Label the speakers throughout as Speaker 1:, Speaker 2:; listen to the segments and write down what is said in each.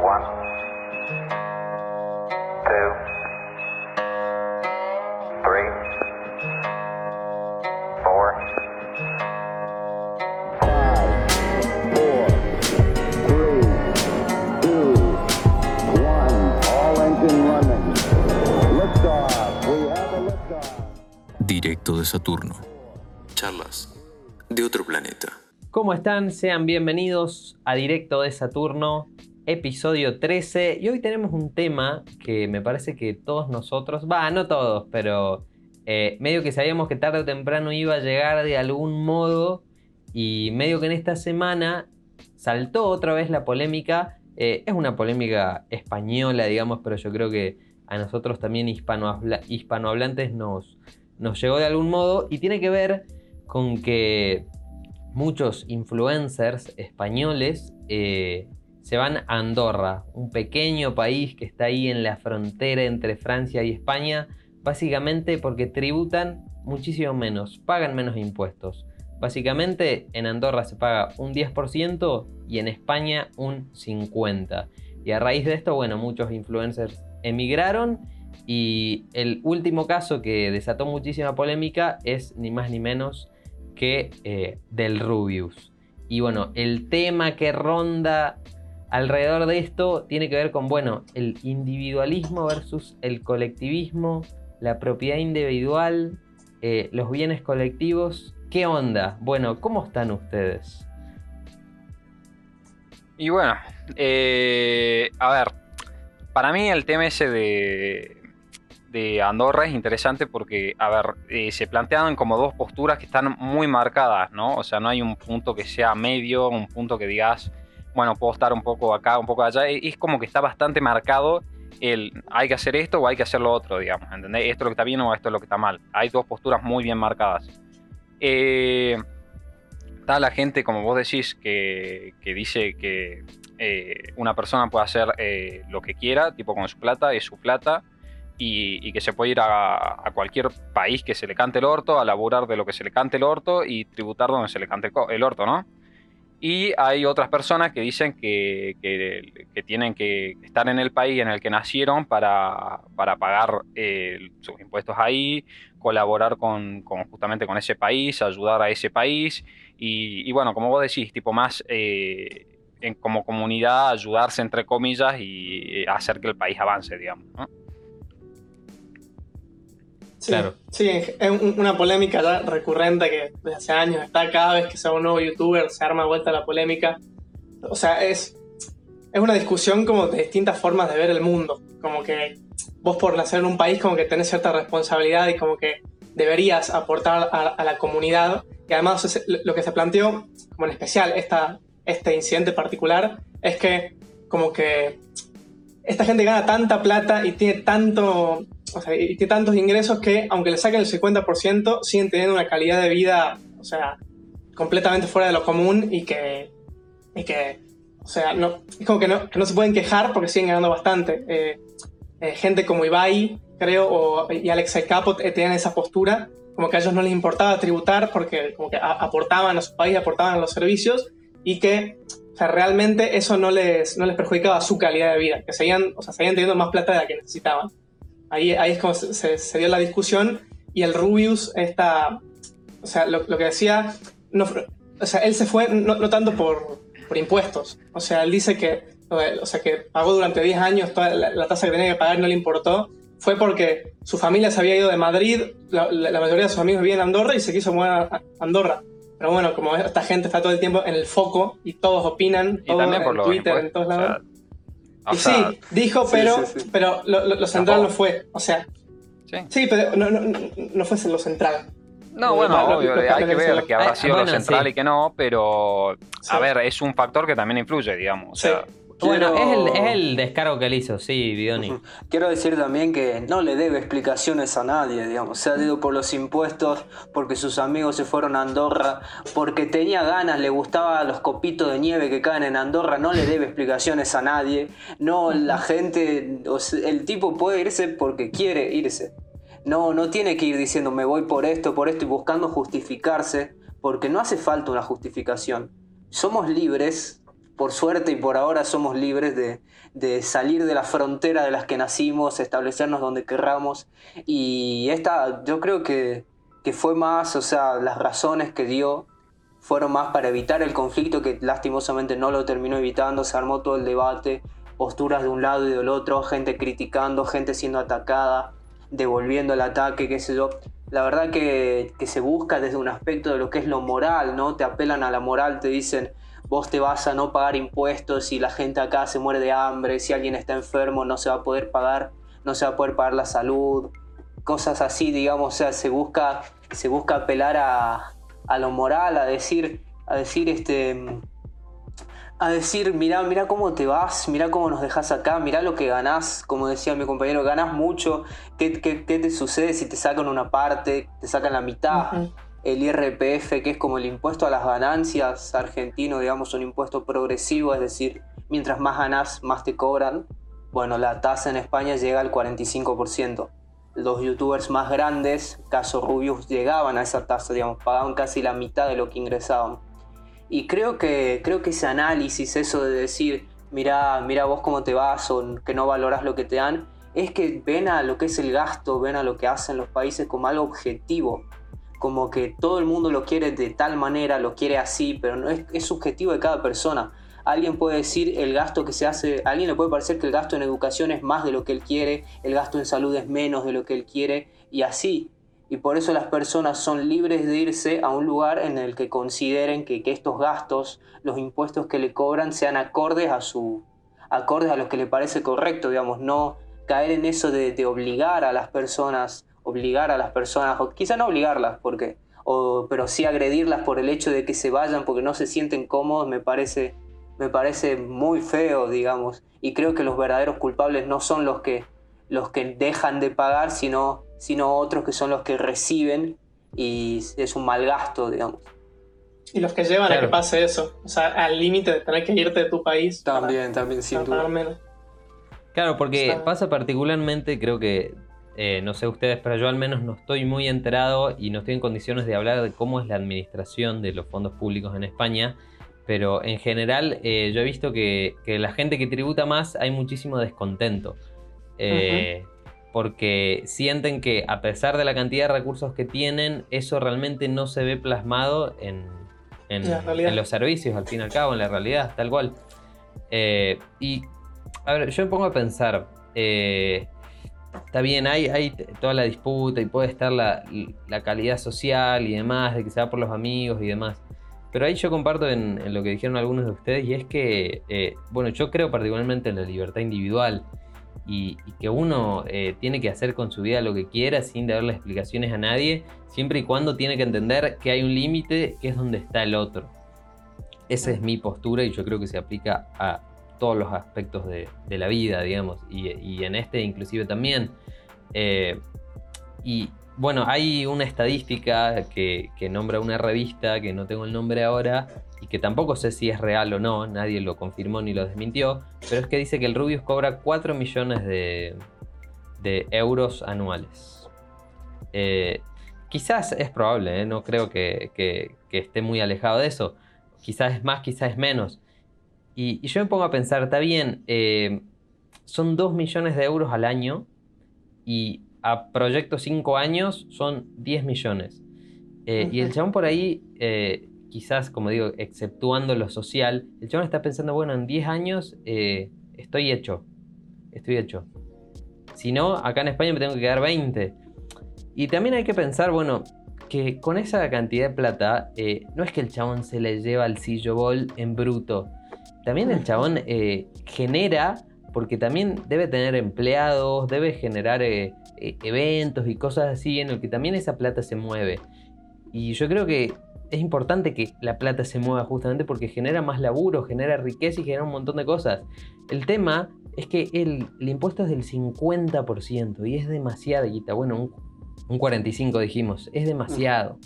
Speaker 1: One, two, three, four.
Speaker 2: Five, four, three, two, one. All engine running. Liftoff. We have a liftoff.
Speaker 3: Directo de Saturno. Charlas de otro planeta.
Speaker 4: ¿Cómo están? Sean bienvenidos a Directo de Saturno, episodio 13. Y hoy tenemos un tema que me parece que todos nosotros, va, no todos, pero eh, medio que sabíamos que tarde o temprano iba a llegar de algún modo. Y medio que en esta semana saltó otra vez la polémica. Eh, es una polémica española, digamos, pero yo creo que a nosotros también hispanohabla- hispanohablantes nos, nos llegó de algún modo. Y tiene que ver con que muchos influencers españoles eh, se van a Andorra, un pequeño país que está ahí en la frontera entre Francia y España, básicamente porque tributan muchísimo menos, pagan menos impuestos. Básicamente en Andorra se paga un 10% y en España un 50%. Y a raíz de esto, bueno, muchos influencers emigraron y el último caso que desató muchísima polémica es ni más ni menos que eh, del Rubius. Y bueno, el tema que ronda alrededor de esto tiene que ver con, bueno, el individualismo versus el colectivismo, la propiedad individual, eh, los bienes colectivos. ¿Qué onda? Bueno, ¿cómo están ustedes?
Speaker 5: Y bueno, eh, a ver, para mí el tema ese de, de Andorra es interesante porque, a ver, eh, se plantean como dos posturas que están muy marcadas, ¿no? O sea, no hay un punto que sea medio, un punto que digas, bueno, puedo estar un poco acá, un poco allá. Es como que está bastante marcado el hay que hacer esto o hay que hacer lo otro, digamos, ¿entendés? Esto es lo que está bien o esto es lo que está mal. Hay dos posturas muy bien marcadas. Eh, está la gente, como vos decís, que, que dice que eh, una persona puede hacer eh, lo que quiera, tipo con su plata, es su plata, y, y que se puede ir a, a cualquier país que se le cante el orto, a laburar de lo que se le cante el orto y tributar donde se le cante el, el orto, ¿no? Y hay otras personas que dicen que, que- tienen que estar en el país en el que nacieron para, para pagar eh, sus impuestos ahí, colaborar con, con justamente con ese país, ayudar a ese país y, y bueno, como vos decís, tipo más eh, en, como comunidad ayudarse entre comillas y eh, hacer que el país avance, digamos. ¿no?
Speaker 6: Sí,
Speaker 4: Claro.
Speaker 6: Sí, es un- una polémica ya recurrente que desde hace años está cada vez que sea un nuevo youtuber se arma vuelta la polémica. O sea, es, es una discusión como de distintas formas de ver el mundo. Como que vos por nacer en un país como que tenés cierta responsabilidad y como que deberías aportar a, a la comunidad. Y además lo que se planteó, como en especial esta, este incidente particular, es que como que esta gente gana tanta plata y tiene tantos ingresos que aunque le saquen el 50%, siguen teniendo una calidad de vida, o sea, completamente fuera de lo común y que, y que o sea, no, es como que no, se pueden quejar porque siguen ganando bastante. Eh, eh, gente como Ibai, creo, o, y Alex El Capo eh, tenían esa postura, como que a ellos no les importaba tributar porque como a- aportaban a su país, aportaban a los servicios y que sea, realmente eso no les, no les perjudicaba su calidad de vida, que seguían, o sea, seguían teniendo más plata de la que necesitaban. Ahí, ahí es como se, se- se dio la discusión y el Rubius, esta, o sea, lo, lo que decía, no, o sea, él se fue no, no tanto por, por impuestos, o sea, él dice que, o sea, que pagó durante 10 años toda la, la tasa que tenía que pagar no le importó, fue porque su familia se había ido de Madrid, la, la- mayoría de sus amigos vivían en Andorra y se quiso a a Andorra. Pero bueno, como esta gente está todo el tiempo en el foco y todos opinan,
Speaker 5: Y
Speaker 6: todo
Speaker 5: también por
Speaker 6: en Twitter, en todos
Speaker 5: o sea,
Speaker 6: lados.
Speaker 5: o
Speaker 6: y
Speaker 5: sea,
Speaker 6: sí, dijo,
Speaker 7: sí,
Speaker 6: pero,
Speaker 7: sí, sí.
Speaker 6: pero lo, lo- lo central no fue. O sea,
Speaker 5: sí.
Speaker 6: sí, pero no, no, no- fue lo central.
Speaker 5: No, bueno,
Speaker 6: lo-
Speaker 5: obvio,
Speaker 6: lo- lo-
Speaker 5: hay que
Speaker 6: lo-
Speaker 5: ver
Speaker 6: lo-
Speaker 5: que habrá
Speaker 4: Ah,
Speaker 5: sido lo
Speaker 4: bueno,
Speaker 5: central
Speaker 4: sí.
Speaker 5: y que no, pero
Speaker 6: Sí.
Speaker 5: a ver, es un factor que también influye, digamos. O sea,
Speaker 4: Bueno, es el, es el descargo que él hizo, sí, Bidoni.
Speaker 7: Quiero decir también que no le debe explicaciones a nadie, digamos. Se ha ido por los impuestos, porque sus amigos se fueron a Andorra, porque tenía ganas, le gustaba los copitos de nieve que caen en Andorra, no le debe explicaciones a nadie. No, la gente, o sea, el tipo puede irse porque quiere irse. No, no tiene que ir diciendo me voy por esto, por esto y buscando justificarse, porque no hace falta una justificación. Somos libres por suerte y por ahora somos libres de, salir de la frontera de las que nacimos, establecernos donde querramos. Y esta, yo creo que, que fue más, o sea, las razones que dio fueron más para evitar el conflicto que lastimosamente no lo terminó evitando, se armó todo el debate, posturas de un lado y del otro, gente criticando, gente siendo atacada, devolviendo el ataque, qué sé yo. La verdad que, que se busca desde un aspecto de lo que es lo moral, ¿no? Te apelan a la moral, te dicen, vos te vas a no pagar impuestos y la gente acá se muere de hambre, si alguien está enfermo no se va a poder pagar, no se va a poder pagar la salud, cosas así, digamos, se busca, se busca apelar a, a lo moral, a decir, a decir este a decir, mira, mira cómo te vas, mira cómo nos dejas acá, mira lo que ganás, como decía mi compañero, ganás mucho, ¿qué, qué, qué te sucede si te sacan una parte, te sacan la mitad? El IRPF, que es como el impuesto a las ganancias argentino, digamos, un impuesto progresivo, es decir, mientras más ganás, más te cobran. Bueno, la tasa en España llega al 45%. Los youtubers más grandes, caso Rubius, llegaban a esa tasa, digamos, pagaban casi la mitad de lo que ingresaban. Y creo que, creo que ese análisis, eso de decir, mira, mira vos cómo te vas o que no valorás lo que te dan, es que ven a lo que es el gasto, ven a lo que hacen los países como algo objetivo. Como que todo el mundo lo quiere de tal manera, lo quiere así, pero no es, es subjetivo de cada persona. Alguien puede decir el gasto que se hace, a alguien le puede parecer que el gasto en educación es más de lo que él quiere, el gasto en salud es menos de lo que él quiere, y así y por eso las personas son libres de irse a un lugar en el que consideren que, que estos gastos, los impuestos que le cobran, sean acordes a su acordes a lo que le parece correcto, digamos, no caer en eso de, de obligar a las personas, obligar a las personas, o quizá no obligarlas, porque, o, pero sí agredirlas por el hecho de que se vayan porque no se sienten cómodos, me parece, me parece muy feo, digamos, y creo que los verdaderos culpables no son los que, los que dejan de pagar, sino sino otros que son los que reciben y es un mal gasto, digamos.
Speaker 6: Y los que llevan a que pase eso. O sea, al límite de tener que irte de tu país. para-
Speaker 7: También, también, sin duda.
Speaker 6: menos.
Speaker 4: Claro, porque pasa particularmente, creo que, eh, no sé ustedes, pero yo al menos no estoy muy enterado y no estoy en condiciones de hablar de cómo es la administración de los fondos públicos en España, pero en general eh, yo he visto que, que la gente que tributa más hay muchísimo descontento. Eh, Porque sienten que a pesar de la cantidad de recursos que tienen, eso realmente no se ve plasmado en, en- los servicios, al fin y al cabo, en la realidad, tal cual. Y a ver, yo me pongo a pensar, eh, está bien, hay, toda la disputa y puede estar la, calidad social y demás, de que se va por los amigos y demás. Pero ahí yo comparto en, lo que dijeron algunos de ustedes y es que, eh, bueno, yo creo particularmente en la libertad individual y, y que uno eh, tiene que hacer con su vida lo que quiera sin darle explicaciones a nadie, siempre y cuando tiene que entender que hay un límite que es donde está el otro. Esa es mi postura y yo creo que se aplica a todos los aspectos de, la vida, digamos, y, en este inclusive también. Eh, y bueno, hay una estadística que, nombra una revista, que no tengo el nombre ahora, y que tampoco sé si es real o no, nadie lo confirmó ni lo desmintió, pero es que dice que el Rubius cobra 4 millones de, euros anuales. Eh, quizás es probable, ¿eh? no creo que esté muy alejado de eso. Quizás es más, quizás es menos. Y, y yo me pongo a pensar, está bien, eh, son 2 millones de euros al año y a proyecto 5 años son 10 millones. Eh, Y el chabón por ahí, eh, quizás, como digo, exceptuando lo social, el chabón está pensando, bueno, en 10 años eh, estoy hecho. Estoy hecho. Si no, acá en España me tengo que quedar 20. Y también hay que pensar, bueno, que con esa cantidad de plata, eh, no es que el chabón se le lleva al sillo bol en bruto. También el chabón eh, genera, porque también debe tener empleados, debe generar eh, eh, eventos y cosas así en el que también esa plata se mueve. Y yo creo que es importante que la plata se mueva justamente porque genera más laburo, genera riqueza y genera un montón de cosas. El tema es que el, el impuesto es del 50% y es demasiada guita. Bueno, un, un 45 dijimos, es demasiado,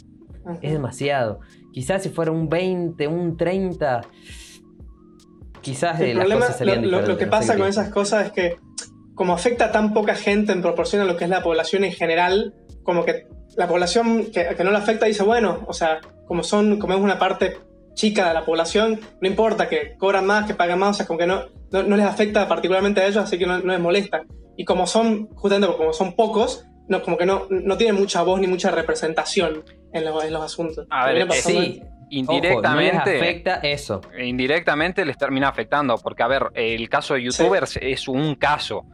Speaker 4: es demasiado. Quizás si fuera un 20, un 30, quizás
Speaker 6: El
Speaker 4: las
Speaker 6: problema, lo, lo- lo que
Speaker 4: no sé
Speaker 6: pasa
Speaker 4: qué
Speaker 6: con esas cosas es que, como afecta a tan poca gente en proporción a lo que es la población en general, como que la población que, que no le afecta dice, bueno, o sea, como son, como es una parte chica de la población, no importa que cobran más, que pagan más, o sea, como que no, no, no les afecta particularmente a ellos, así que no, no les molesta. Y como son, justamente como son pocos, no, como que no, no tienen mucha voz ni mucha representación en, lo- en los asuntos.
Speaker 5: A ver, eh,
Speaker 4: Sí,
Speaker 5: Indirectamente.
Speaker 4: Ojo, no les afecta eso.
Speaker 5: indirectamente les termina afectando, porque a ver, el caso de youtubers es un caso,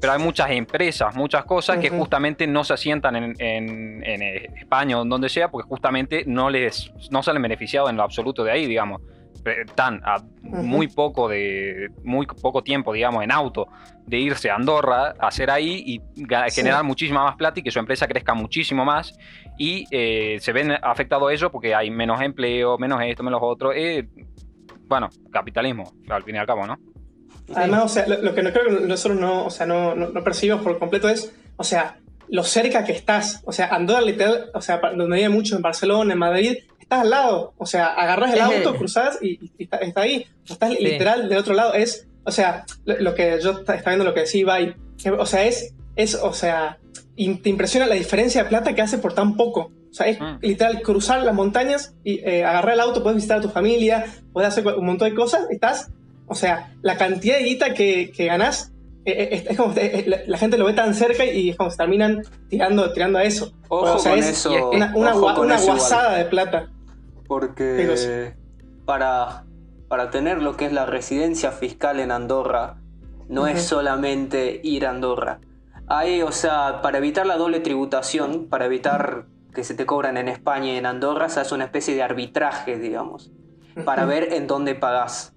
Speaker 5: pero hay muchas empresas, muchas cosas que
Speaker 6: Ujú.
Speaker 5: justamente no se asientan en, en- en, España o en donde sea, porque justamente no les no salen beneficiados en lo absoluto de ahí, digamos. Están a muy poco de muy poco tiempo, digamos, en auto de irse a Andorra a hacer ahí y ga-
Speaker 6: Sí.
Speaker 5: generar muchísima más plata y que su empresa crezca muchísimo más y eh, se ven afectados ellos porque hay menos empleo, menos esto, menos otro. eh, bueno, capitalismo, al fin y al cabo, ¿no?
Speaker 6: Además, o sea, lo, lo que no creo que nosotros no, o sea, no, no, no percibimos por completo es, o sea, lo cerca que estás. O sea, Andorra literal, o sea, donde vive mucho, en Barcelona, en Madrid, estás al lado. O sea, agarras el auto, cruzás y, y está, está ahí. Estás literal del otro lado. Es, o sea, lo, lo que yo está, está viendo lo que decía Ibai, o sea, es, es, o sea, te impresiona la diferencia de plata que hace por tan poco. O sea, es
Speaker 5: Mm.
Speaker 6: literal cruzar las montañas y eh, agarrar el auto, puedes visitar a tu familia, puedes hacer un montón de cosas, estás o sea, la cantidad de guita que, que ganás, eh, eh, es, es como la, gente lo ve tan cerca y es como se terminan tirando, tirando a eso.
Speaker 7: Ojo
Speaker 6: o sea,
Speaker 7: con
Speaker 6: es
Speaker 7: eso.
Speaker 6: una, una,
Speaker 7: ojo
Speaker 6: gua-
Speaker 7: con
Speaker 6: una
Speaker 7: eso igual.
Speaker 6: guasada de plata.
Speaker 7: Porque para, para tener lo que es la residencia fiscal en Andorra, no es solamente ir a Andorra. Hay, o sea, para evitar la doble tributación, para evitar que se te cobran en España y en Andorra, se hace una especie de arbitraje, digamos, para ver en dónde pagás.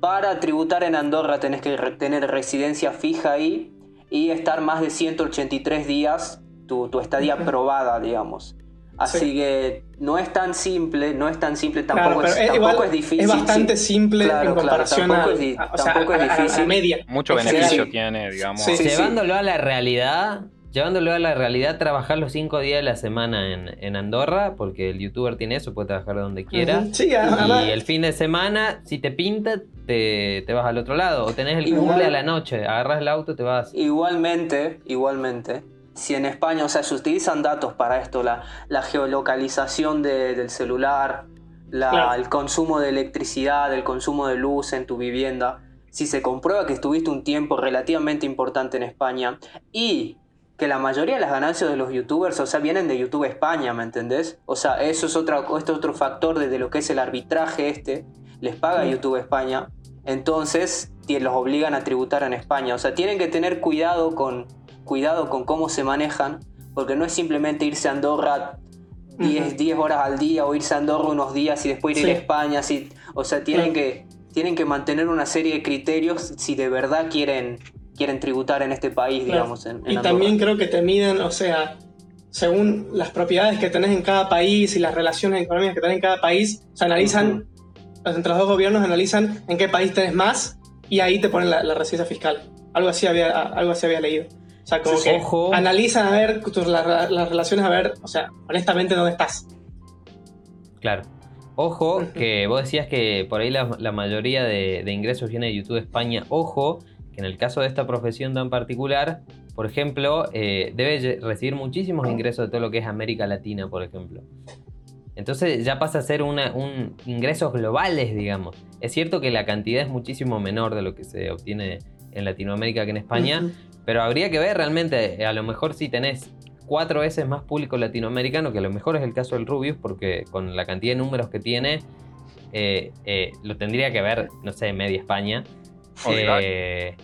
Speaker 7: Para tributar en Andorra tenés que tener residencia fija ahí y estar más de 183 días tu, tu estadía
Speaker 6: Ujú.
Speaker 7: aprobada, digamos. Así
Speaker 6: Sí.
Speaker 7: que no es tan simple, no es tan simple,
Speaker 6: Claro,
Speaker 7: tampoco,
Speaker 6: pero
Speaker 7: es,
Speaker 6: es,
Speaker 7: tampoco
Speaker 6: igual
Speaker 7: es difícil.
Speaker 6: es bastante
Speaker 7: sí.
Speaker 6: simple
Speaker 7: Claro,
Speaker 6: en
Speaker 7: claro,
Speaker 6: comparación
Speaker 7: tampoco
Speaker 6: a,
Speaker 7: es
Speaker 6: o sea,
Speaker 7: tampoco es
Speaker 6: a- a- a la
Speaker 7: difícil.
Speaker 6: media.
Speaker 5: Mucho
Speaker 6: En
Speaker 5: beneficio tiene, digamos.
Speaker 6: Sí, sí.
Speaker 4: Llevándolo a la realidad, llevándolo a la realidad, trabajar los cinco días de la semana en, en Andorra, porque el youtuber tiene eso, puede trabajar donde quiera.
Speaker 6: Ujú. Sí, además,
Speaker 4: Y el fin de semana, si te pinta, te, te vas al otro lado. O tenés el
Speaker 7: Igual-
Speaker 4: cumple a la noche, agarras el auto, te vas.
Speaker 7: Igualmente, igualmente, si en España, o sea, se utilizan datos para esto, la, la geolocalización de- del celular, la-
Speaker 6: Claro.
Speaker 7: el consumo de electricidad, el consumo de luz en tu vivienda, si se comprueba que estuviste un tiempo relativamente importante en España y que la mayoría de las ganancias de los youtubers, o sea, vienen de YouTube España, ¿me entendés? O sea, eso es otra, este es otro factor de, lo que es el arbitraje este, les paga
Speaker 6: Mm.
Speaker 7: YouTube España, entonces los obligan a tributar en España, o sea, tienen que tener cuidado con, cuidado con cómo se manejan, porque no es simplemente irse a Andorra 10,
Speaker 6: Ujú.
Speaker 7: 10 horas al día o irse a Andorra unos días y después ir
Speaker 6: Sí.
Speaker 7: a España, así, o sea, tienen
Speaker 6: Claro.
Speaker 7: que, tienen que mantener una serie de criterios si de verdad quieren, quieren tributar en este país,
Speaker 6: Claro.
Speaker 7: digamos. En, en
Speaker 6: Y
Speaker 7: Andorra.
Speaker 6: también creo que te miden, o sea, según las propiedades que tenés en cada país y las relaciones económicas que tenés en cada país, se analizan, entre los dos gobiernos analizan en qué país tenés más y ahí te ponen la, la residencia fiscal. Algo así había, algo así había leído. O sea, como que
Speaker 4: ojo.
Speaker 6: analizan a ver tus- la- las relaciones, a ver, o sea, honestamente dónde estás.
Speaker 4: Claro. Ojo, que vos decías que por ahí la, la mayoría de, de ingresos viene de YouTube España. Ojo, que en el caso de esta profesión tan particular, por ejemplo, eh, debe recibir muchísimos ingresos de todo lo que es América Latina, por ejemplo. Entonces ya pasa a ser una, un ingresos globales, digamos. Es cierto que la cantidad es muchísimo menor de lo que se obtiene en Latinoamérica que en España. Pero habría que ver realmente, eh, a lo mejor si tenés cuatro veces más público latinoamericano, que a lo mejor es el caso del Rubius, porque con la cantidad de números que tiene, eh, eh, lo tendría que ver, no sé, media España. Eh,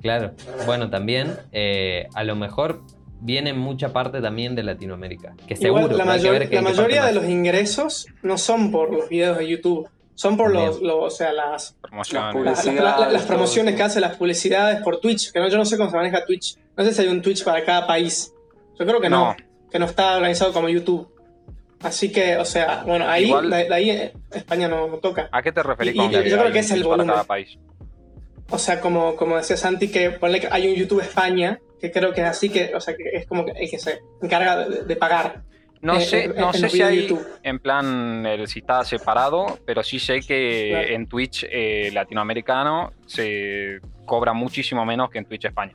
Speaker 4: claro, bueno, también, eh, a lo mejor viene mucha parte también de Latinoamérica, que seguro.
Speaker 6: Igual, la,
Speaker 4: que ver
Speaker 6: mayoría de los ingresos no son por los videos de YouTube, son por los, o sea, las,
Speaker 5: Promociones.
Speaker 7: Las
Speaker 6: las, las-
Speaker 7: Publicidades,
Speaker 6: las promociones que hace, las publicidades por Twitch, que no, yo no sé cómo se maneja Twitch. No sé si hay un Twitch para cada país. Yo creo que no,
Speaker 5: No.
Speaker 6: que no está organizado como YouTube. Así que, o sea, bueno, ahí,
Speaker 5: Igual-
Speaker 6: de, de ahí eh, España no, no toca.
Speaker 5: ¿A qué te referís
Speaker 6: Y-
Speaker 5: con
Speaker 6: y
Speaker 5: que
Speaker 6: yo creo que es el
Speaker 5: Twitch para
Speaker 6: volumen.
Speaker 5: cada país?
Speaker 6: O sea, como, como decía Santi, que ponle que hay un YouTube España, que creo que es así, que, o sea, que es como que el que se encarga de, de pagar.
Speaker 5: No
Speaker 6: Eh,
Speaker 5: sé,
Speaker 6: eh,
Speaker 5: no
Speaker 6: en
Speaker 5: sé
Speaker 6: los
Speaker 5: si hay
Speaker 6: YouTube.
Speaker 5: en plan el, si está separado, pero sí sé que
Speaker 6: Claro.
Speaker 5: en Twitch eh, latinoamericano se cobra muchísimo menos que en Twitch España.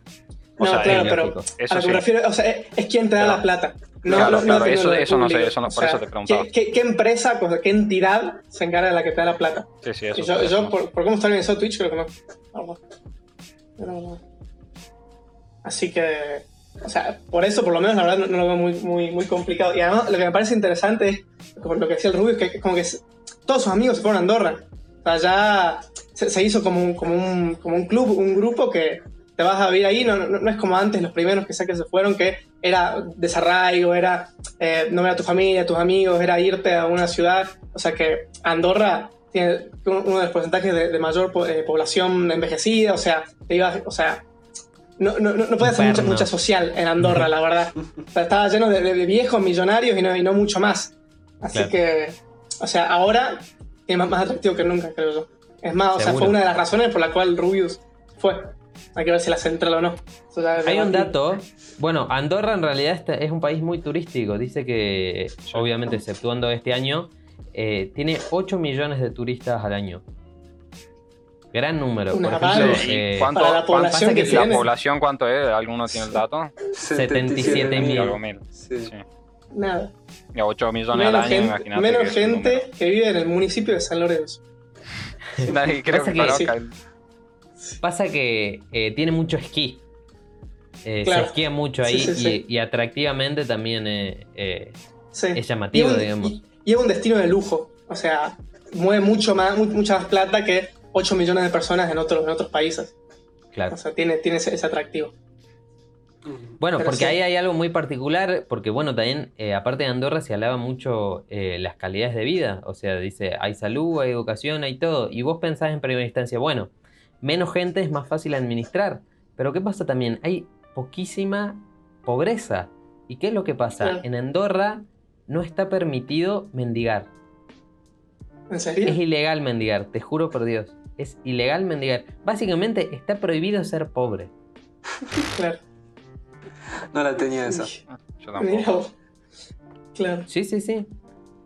Speaker 5: O
Speaker 6: No,
Speaker 5: sea,
Speaker 6: claro,
Speaker 5: eh,
Speaker 6: pero
Speaker 4: lógico.
Speaker 6: a
Speaker 5: eso
Speaker 6: lo que
Speaker 5: sí.
Speaker 6: me refiero, o sea, es, es quien te da
Speaker 5: Pero-
Speaker 6: la plata. No,
Speaker 5: Claro,
Speaker 6: no, no
Speaker 5: claro, eso- eso no sé, eso no- por eso te preguntaba.
Speaker 6: ¿qué, qué, qué empresa, cosa, qué entidad se encarga de la que te da la plata?
Speaker 5: Sí, sí, eso.
Speaker 6: Y yo,
Speaker 5: eso
Speaker 6: yo
Speaker 5: no.
Speaker 6: por, por cómo está organizado Twitch, creo que no. No, no. Así que, o sea, por eso, por lo menos, la verdad, no, no lo veo muy, muy, muy complicado. Y además, lo que me parece interesante es, como lo que decía el Rubio, es que como que todos sus amigos se fueron a Andorra. O sea, ya se, se hizo como un, como, un, como un club, un grupo que te vas a vivir ahí. No, no, no es como antes, los primeros que sé que se fueron, que era desarraigo, era eh, no ver a tu familia, tus amigos, era irte a una ciudad. O sea que Andorra tiene uno de los porcentajes de, de mayor po- eh, población envejecida, o sea, te ibas, o sea, no, no, no, no puede hacer mucha, mucha social en Andorra, la verdad. O sea, estaba lleno de, de- de viejos millonarios y no, y no mucho más. Así
Speaker 4: Claro.
Speaker 6: que, o sea, ahora es más, más atractivo que nunca, creo yo. Es más, o sea, fue una de las razones por la cual Rubius fue. Hay que ver si la central o no.
Speaker 4: Hay un dato. Bueno, Andorra en realidad es un país muy turístico. Dice que, obviamente, exceptuando este año, eh, tiene 8 millones de turistas al año. Gran número.
Speaker 6: Una
Speaker 4: Por ejemplo,
Speaker 6: banda.
Speaker 5: Sí,
Speaker 4: eh,
Speaker 5: ¿Cuánto,
Speaker 6: para la
Speaker 5: cuánto-
Speaker 6: población
Speaker 4: que
Speaker 5: la
Speaker 6: tiene.
Speaker 5: población cuánto es? ¿Alguno tiene el dato?
Speaker 4: 77.000.
Speaker 5: Algo mil.
Speaker 7: Sí.
Speaker 5: Sí.
Speaker 6: Nada.
Speaker 5: Y a 8 millones al
Speaker 6: Menos,
Speaker 5: año,
Speaker 6: gente,
Speaker 5: imagínate.
Speaker 6: menos
Speaker 5: que
Speaker 6: gente que vive en el municipio de San Lorenzo.
Speaker 5: Nadie creo
Speaker 4: Pasa
Speaker 5: que
Speaker 6: sí.
Speaker 4: Pasa que eh, tiene mucho esquí. Eh,
Speaker 6: Claro.
Speaker 4: Se esquía mucho ahí
Speaker 6: Sí, sí, sí.
Speaker 4: Y, y atractivamente también eh, eh,
Speaker 6: Sí.
Speaker 4: es llamativo,
Speaker 6: y es un,
Speaker 4: digamos.
Speaker 6: y- y es un destino de lujo. O sea, mueve mucho más, mu- mucha más plata que 8 millones de personas en otros, en otros países.
Speaker 4: Claro.
Speaker 6: O sea, tiene, tiene ese, ese atractivo.
Speaker 4: Bueno,
Speaker 6: Pero
Speaker 4: porque
Speaker 6: sí.
Speaker 4: ahí hay algo muy particular, porque bueno, también, eh, aparte de Andorra, se hablaba mucho eh, las calidades de vida, o sea, dice, hay salud, hay educación, hay todo, y vos pensás en primera instancia, bueno, menos gente es más fácil administrar, pero ¿qué pasa también? Hay poquísima pobreza, ¿y qué es lo que pasa?
Speaker 6: Claro.
Speaker 4: En Andorra no está permitido mendigar,
Speaker 6: ¿En serio?
Speaker 4: es ilegal mendigar, te juro por Dios, es ilegal mendigar, básicamente está prohibido ser pobre.
Speaker 6: Claro.
Speaker 7: No la tenía esa.
Speaker 5: Yo tampoco.
Speaker 6: Claro.
Speaker 4: Sí, sí, sí.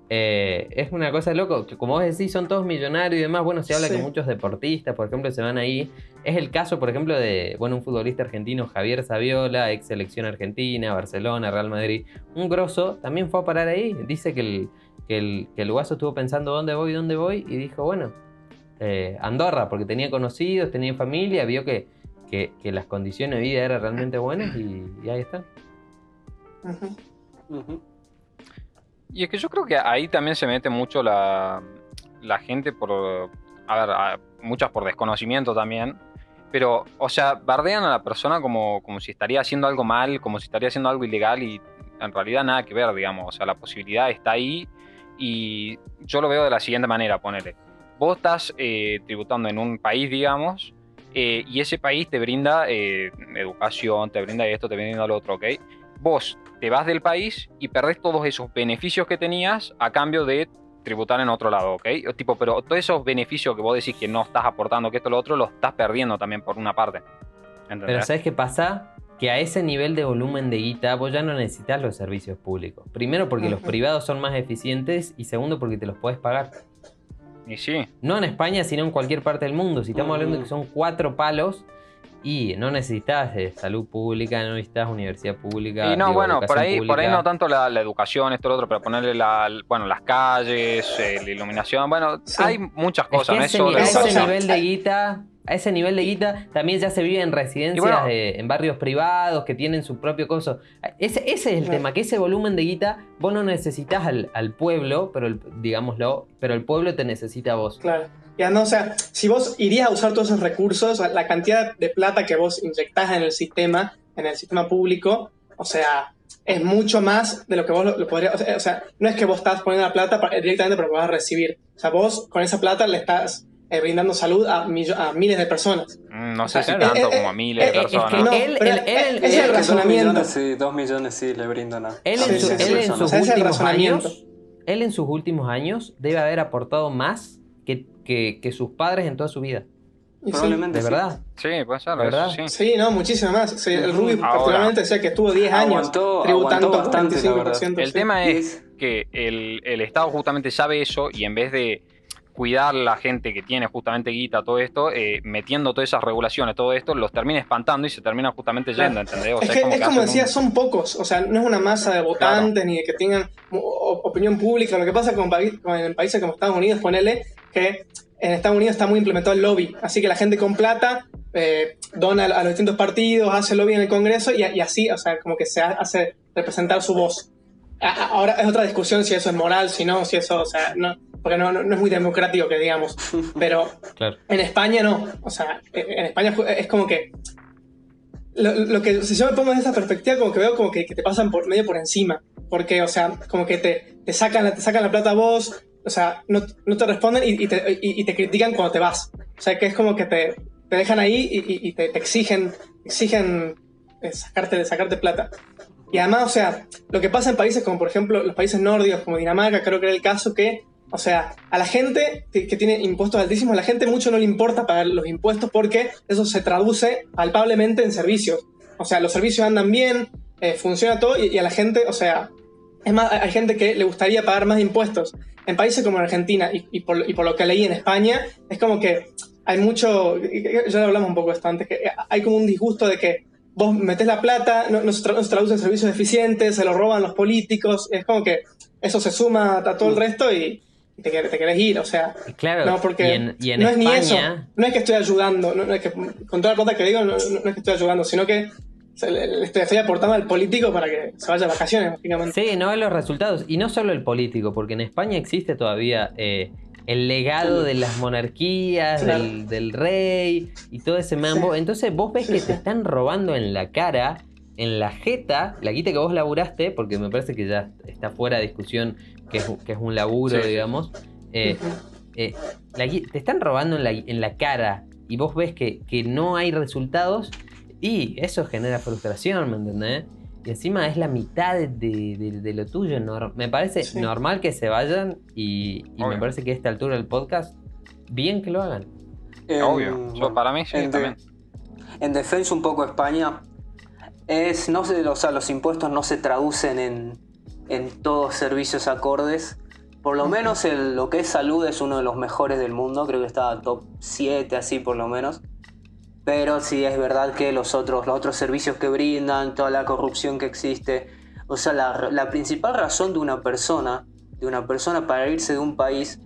Speaker 4: Eh, es una cosa loco, que como vos decís, son todos millonarios y demás. Bueno, se habla
Speaker 6: Sí.
Speaker 4: que muchos deportistas, por ejemplo, se van ahí. Es el caso, por ejemplo, de bueno, un futbolista argentino, Javier Saviola, ex selección argentina, Barcelona, Real Madrid. Un grosso también fue a parar ahí. Dice que el, que el, que el guaso estuvo pensando dónde voy, dónde voy, y dijo, bueno, eh, Andorra, porque tenía conocidos, tenía familia, vio que, que, que las condiciones de vida eran realmente buenas y, y ahí está.
Speaker 6: Ujú.
Speaker 7: Ujú.
Speaker 5: Y es que yo creo que ahí también se mete mucho la, la gente por. A ver, a- muchas por desconocimiento también. Pero, o sea, bardean a la persona como, como si estaría haciendo algo mal, como si estaría haciendo algo ilegal y en realidad nada que ver, digamos. O sea, la posibilidad está ahí y yo lo veo de la siguiente manera, ponele. Vos estás eh, tributando en un país, digamos, eh, y ese país te brinda eh, educación, te brinda esto, te brinda lo otro, ¿ok? Vos te vas del país y perdés todos esos beneficios que tenías a cambio de tributar en otro lado, ¿ok? O Tipo, pero todos esos beneficios que vos decís que no estás aportando, que esto lo otro, los estás perdiendo también por una parte.
Speaker 4: Pero
Speaker 5: ¿Entendés?
Speaker 4: ¿sabes qué pasa? Que a ese nivel de volumen de guita vos ya no necesitas los servicios públicos. Primero porque los privados son más eficientes y segundo porque te los puedes pagar.
Speaker 5: Y sí,
Speaker 4: No en España, sino en cualquier parte del mundo. Si estamos hablando de
Speaker 7: Mm.
Speaker 4: que son cuatro palos y no necesitas eh, salud pública, no necesitas universidad pública.
Speaker 5: Y no,
Speaker 4: digo,
Speaker 5: bueno, por ahí, por ahí no tanto la, la educación, esto, lo otro, pero ponerle la, bueno, las calles, eh, la iluminación, bueno,
Speaker 6: Sí.
Speaker 5: hay muchas
Speaker 4: Es que
Speaker 5: cosas, no es solo
Speaker 4: a ese nivel de guita, a ese nivel de guita, también ya se vive en residencias,
Speaker 5: bueno-
Speaker 4: de- en barrios privados que tienen su propio coso. Ese, ese es el tema, que ese volumen de guita, vos no necesitas al, al pueblo, pero el- digámoslo, pero el pueblo te necesita a vos.
Speaker 6: Claro. Ya no, o sea, si vos irías a usar todos esos recursos, la cantidad de plata que vos inyectás en el sistema, en el sistema público, o sea, es mucho más de lo que vos lo, lo podrías. O sea, o sea, no es que vos estás poniendo la plata para- directamente para que vas a recibir. O sea, vos con esa plata le estás eh, brindando salud a, millo- a miles de personas.
Speaker 5: Mm, No sé si
Speaker 4: Claro.
Speaker 5: tanto
Speaker 6: Eh,
Speaker 5: como a miles
Speaker 4: eh,
Speaker 5: de
Speaker 4: eh, es que
Speaker 5: personas.
Speaker 6: No,
Speaker 4: él- él- él-
Speaker 6: es el
Speaker 7: Que dos
Speaker 6: razonamiento.
Speaker 7: millones, sí, dos millones sí le brindan a.
Speaker 4: Él en, su-
Speaker 6: sí,
Speaker 4: él
Speaker 6: sí,
Speaker 4: en sus
Speaker 6: O sea,
Speaker 4: últimos
Speaker 6: razonamiento.
Speaker 4: años, él en sus últimos años debe haber aportado más que, que- que sus padres en toda su vida.
Speaker 7: Probablemente
Speaker 4: De
Speaker 7: sí.
Speaker 4: verdad.
Speaker 5: Sí, puede ser,
Speaker 4: ¿De verdad?
Speaker 5: sí.
Speaker 6: Sí, no, muchísimo más. Sí, el Rubio
Speaker 5: Ahora.
Speaker 6: particularmente decía que estuvo 10 años
Speaker 7: Aguantó-
Speaker 6: tributando
Speaker 7: aguantó bastante, la
Speaker 6: 25%.
Speaker 5: El
Speaker 6: sí.
Speaker 5: tema es que el, el Estado justamente sabe eso y en vez de cuidar la gente que tiene justamente guita, todo esto, eh, metiendo todas esas regulaciones, todo esto, los termina espantando y se termina justamente yendo, ¿entendés? O
Speaker 6: es
Speaker 5: sea,
Speaker 6: que, es como, decía, son pocos, o sea, no es una masa de votantes ni de que tengan opinión pública. Lo que pasa con, con en países como Estados Unidos, ponele que en Estados Unidos está muy implementado el lobby, así que la gente con plata eh, dona a los distintos partidos, hace lobby en el Congreso y, y así, o sea, como que se ha- hace representar su voz. Ahora es otra discusión si eso es moral, si no, si eso, o sea, no, porque no, no, no es muy democrático que digamos, pero
Speaker 4: Claro.
Speaker 6: en España no. O sea, en España es como que. Lo, lo que si yo me pongo en esa perspectiva, como que veo como que, que te pasan por medio por encima. Porque, o sea, como que te, te, sacan, la, te sacan la plata a vos, o sea, no, te responden y, te, critican cuando te vas. O sea, que es como que te, dejan ahí y, te, exigen, exigen eh, sacarte, sacarte plata. Y además, o sea, lo que pasa en países como, por ejemplo, los países nórdicos, como Dinamarca, creo que era el caso que, o sea, a la gente que, tiene impuestos altísimos, a la gente mucho no le importa pagar los impuestos porque eso se traduce palpablemente en servicios. O sea, los servicios andan bien, eh, funciona todo y, y a la gente, o sea, es más, hay gente que le gustaría pagar más impuestos. En países como Argentina y, y por, y por lo que leí en España, es como que hay mucho, ya lo hablamos un poco esto antes, que hay como un disgusto de que vos metés la plata, no, no se, traduce en servicios eficientes, se lo roban los políticos, es como que eso se suma a todo el resto y te, te querés ir, o sea,
Speaker 4: Claro,
Speaker 6: no, porque
Speaker 4: y en, y en
Speaker 6: no es ni eso, no es que estoy ayudando, no, no es que, con toda la plata que digo, no es que estoy ayudando, sino que o sea, le, estoy, aportando al político para que se vaya de vacaciones, básicamente.
Speaker 4: Sí, no ve los resultados. Y no solo el político, porque en España existe todavía eh, el legado de las monarquías,
Speaker 6: Claro.
Speaker 4: del, del rey y todo ese mambo.
Speaker 6: Sí.
Speaker 4: Entonces vos ves
Speaker 6: Sí,
Speaker 4: que te están robando en la cara, en la jeta, la guita que vos laburaste, porque me parece que ya está fuera de discusión que es, que es un laburo, digamos. Eh, eh, la te están robando en la, en la cara y vos ves que, que no hay resultados y eso genera frustración, ¿me entendés? Y encima es la mitad de, de- de lo tuyo. nor- me parece
Speaker 6: Sí.
Speaker 4: normal que se vayan y, y me parece que a esta altura del podcast, bien que lo hagan.
Speaker 7: En-
Speaker 5: Obvio. Yo,
Speaker 7: bueno,
Speaker 5: para mí sí,
Speaker 7: en, de-
Speaker 5: también.
Speaker 7: en defensa un poco España, es, no sé, o sea, los impuestos no se traducen en, en todos servicios acordes. Por lo menos el- lo que es salud es uno de los mejores del mundo, creo que está top 7 así por lo menos. Pero sí es verdad que los otros, los otros servicios que brindan, toda la corrupción que existe, o sea, la, la principal razón de una persona, de una persona para irse de un país,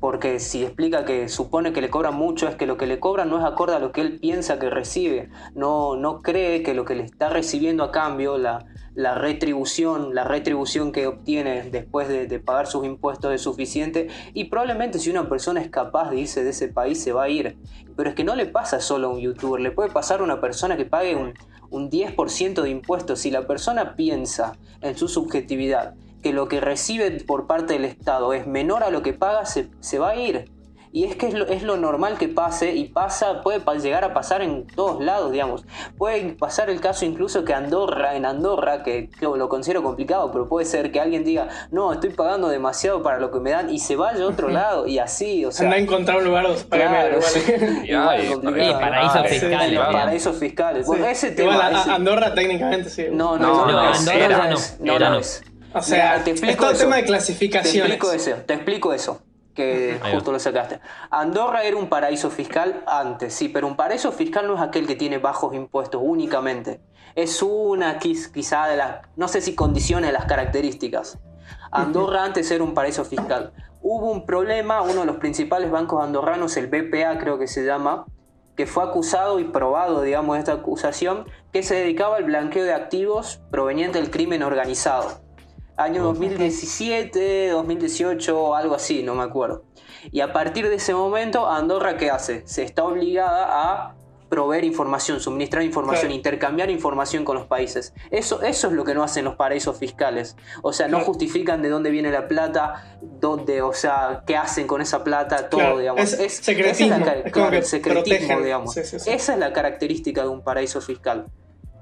Speaker 7: porque si explica que supone que le cobran mucho, es que lo que le cobran no es acorde a lo que él piensa que recibe. No, no cree que lo que le está recibiendo a cambio, la, la retribución, la retribución que obtiene después de, pagar sus impuestos es suficiente. Y probablemente si una persona es capaz de irse de ese país, se va a ir. Pero es que no le pasa solo a un youtuber, le puede pasar a una persona que pague un, un 10% de impuestos. Si la persona piensa en su subjetividad que lo que recibe por parte del Estado es menor a lo que paga, se, se va a ir. Y es que es lo, es lo normal que pase y pasa, puede llegar a pasar en todos lados, digamos. Puede pasar el caso incluso que Andorra, en Andorra, que, que lo considero complicado, pero puede ser que alguien diga, no, estoy pagando demasiado para lo que me dan y se vaya a otro lado y así, o sea...
Speaker 6: Anda a encontrar un lugar donde. Igual,
Speaker 4: paraísos fiscales,
Speaker 7: en los
Speaker 5: claro.
Speaker 7: paraísos fiscales. Bueno,
Speaker 6: Sí.
Speaker 7: ese
Speaker 6: Igual,
Speaker 7: tema...
Speaker 6: a- a
Speaker 7: ese-
Speaker 6: Andorra técnicamente sí.
Speaker 7: no,
Speaker 5: No,
Speaker 7: no, no,
Speaker 5: no,
Speaker 7: es,
Speaker 4: Andorra
Speaker 7: no
Speaker 4: no,
Speaker 7: no
Speaker 4: no.
Speaker 7: es.
Speaker 6: O sea,
Speaker 7: Mira, te
Speaker 6: es
Speaker 7: explico
Speaker 6: todo
Speaker 7: eso.
Speaker 6: tema de
Speaker 7: Te
Speaker 6: clasificaciones.
Speaker 7: explico eso, te explico eso, que
Speaker 4: Ahí va.
Speaker 7: justo lo sacaste. Andorra era un paraíso fiscal antes, sí, pero un paraíso fiscal no es aquel que tiene bajos impuestos únicamente. Es una quiz- quizá de las, no sé si condiciones las características. Andorra antes era un paraíso fiscal. Hubo un problema, uno de los principales bancos andorranos, el BPA creo que se llama, que fue acusado y probado, digamos, esta acusación, que se dedicaba al blanqueo de activos provenientes del crimen organizado. Año 2017, 2018, algo así, no me acuerdo. Y a partir de ese momento, Andorra, ¿qué hace? Se está obligada a proveer información, suministrar información,
Speaker 6: Claro.
Speaker 7: intercambiar información con los países. Eso, eso es lo que no hacen los paraísos fiscales. O sea, no justifican de dónde viene la plata, dónde, o sea, qué hacen con esa plata, todo,
Speaker 6: Claro,
Speaker 7: digamos.
Speaker 6: es
Speaker 7: esa es
Speaker 6: secretismo,
Speaker 7: la
Speaker 6: es
Speaker 7: secretismo, digamos.
Speaker 6: Sí, sí, sí.
Speaker 7: Esa es la característica de un paraíso fiscal.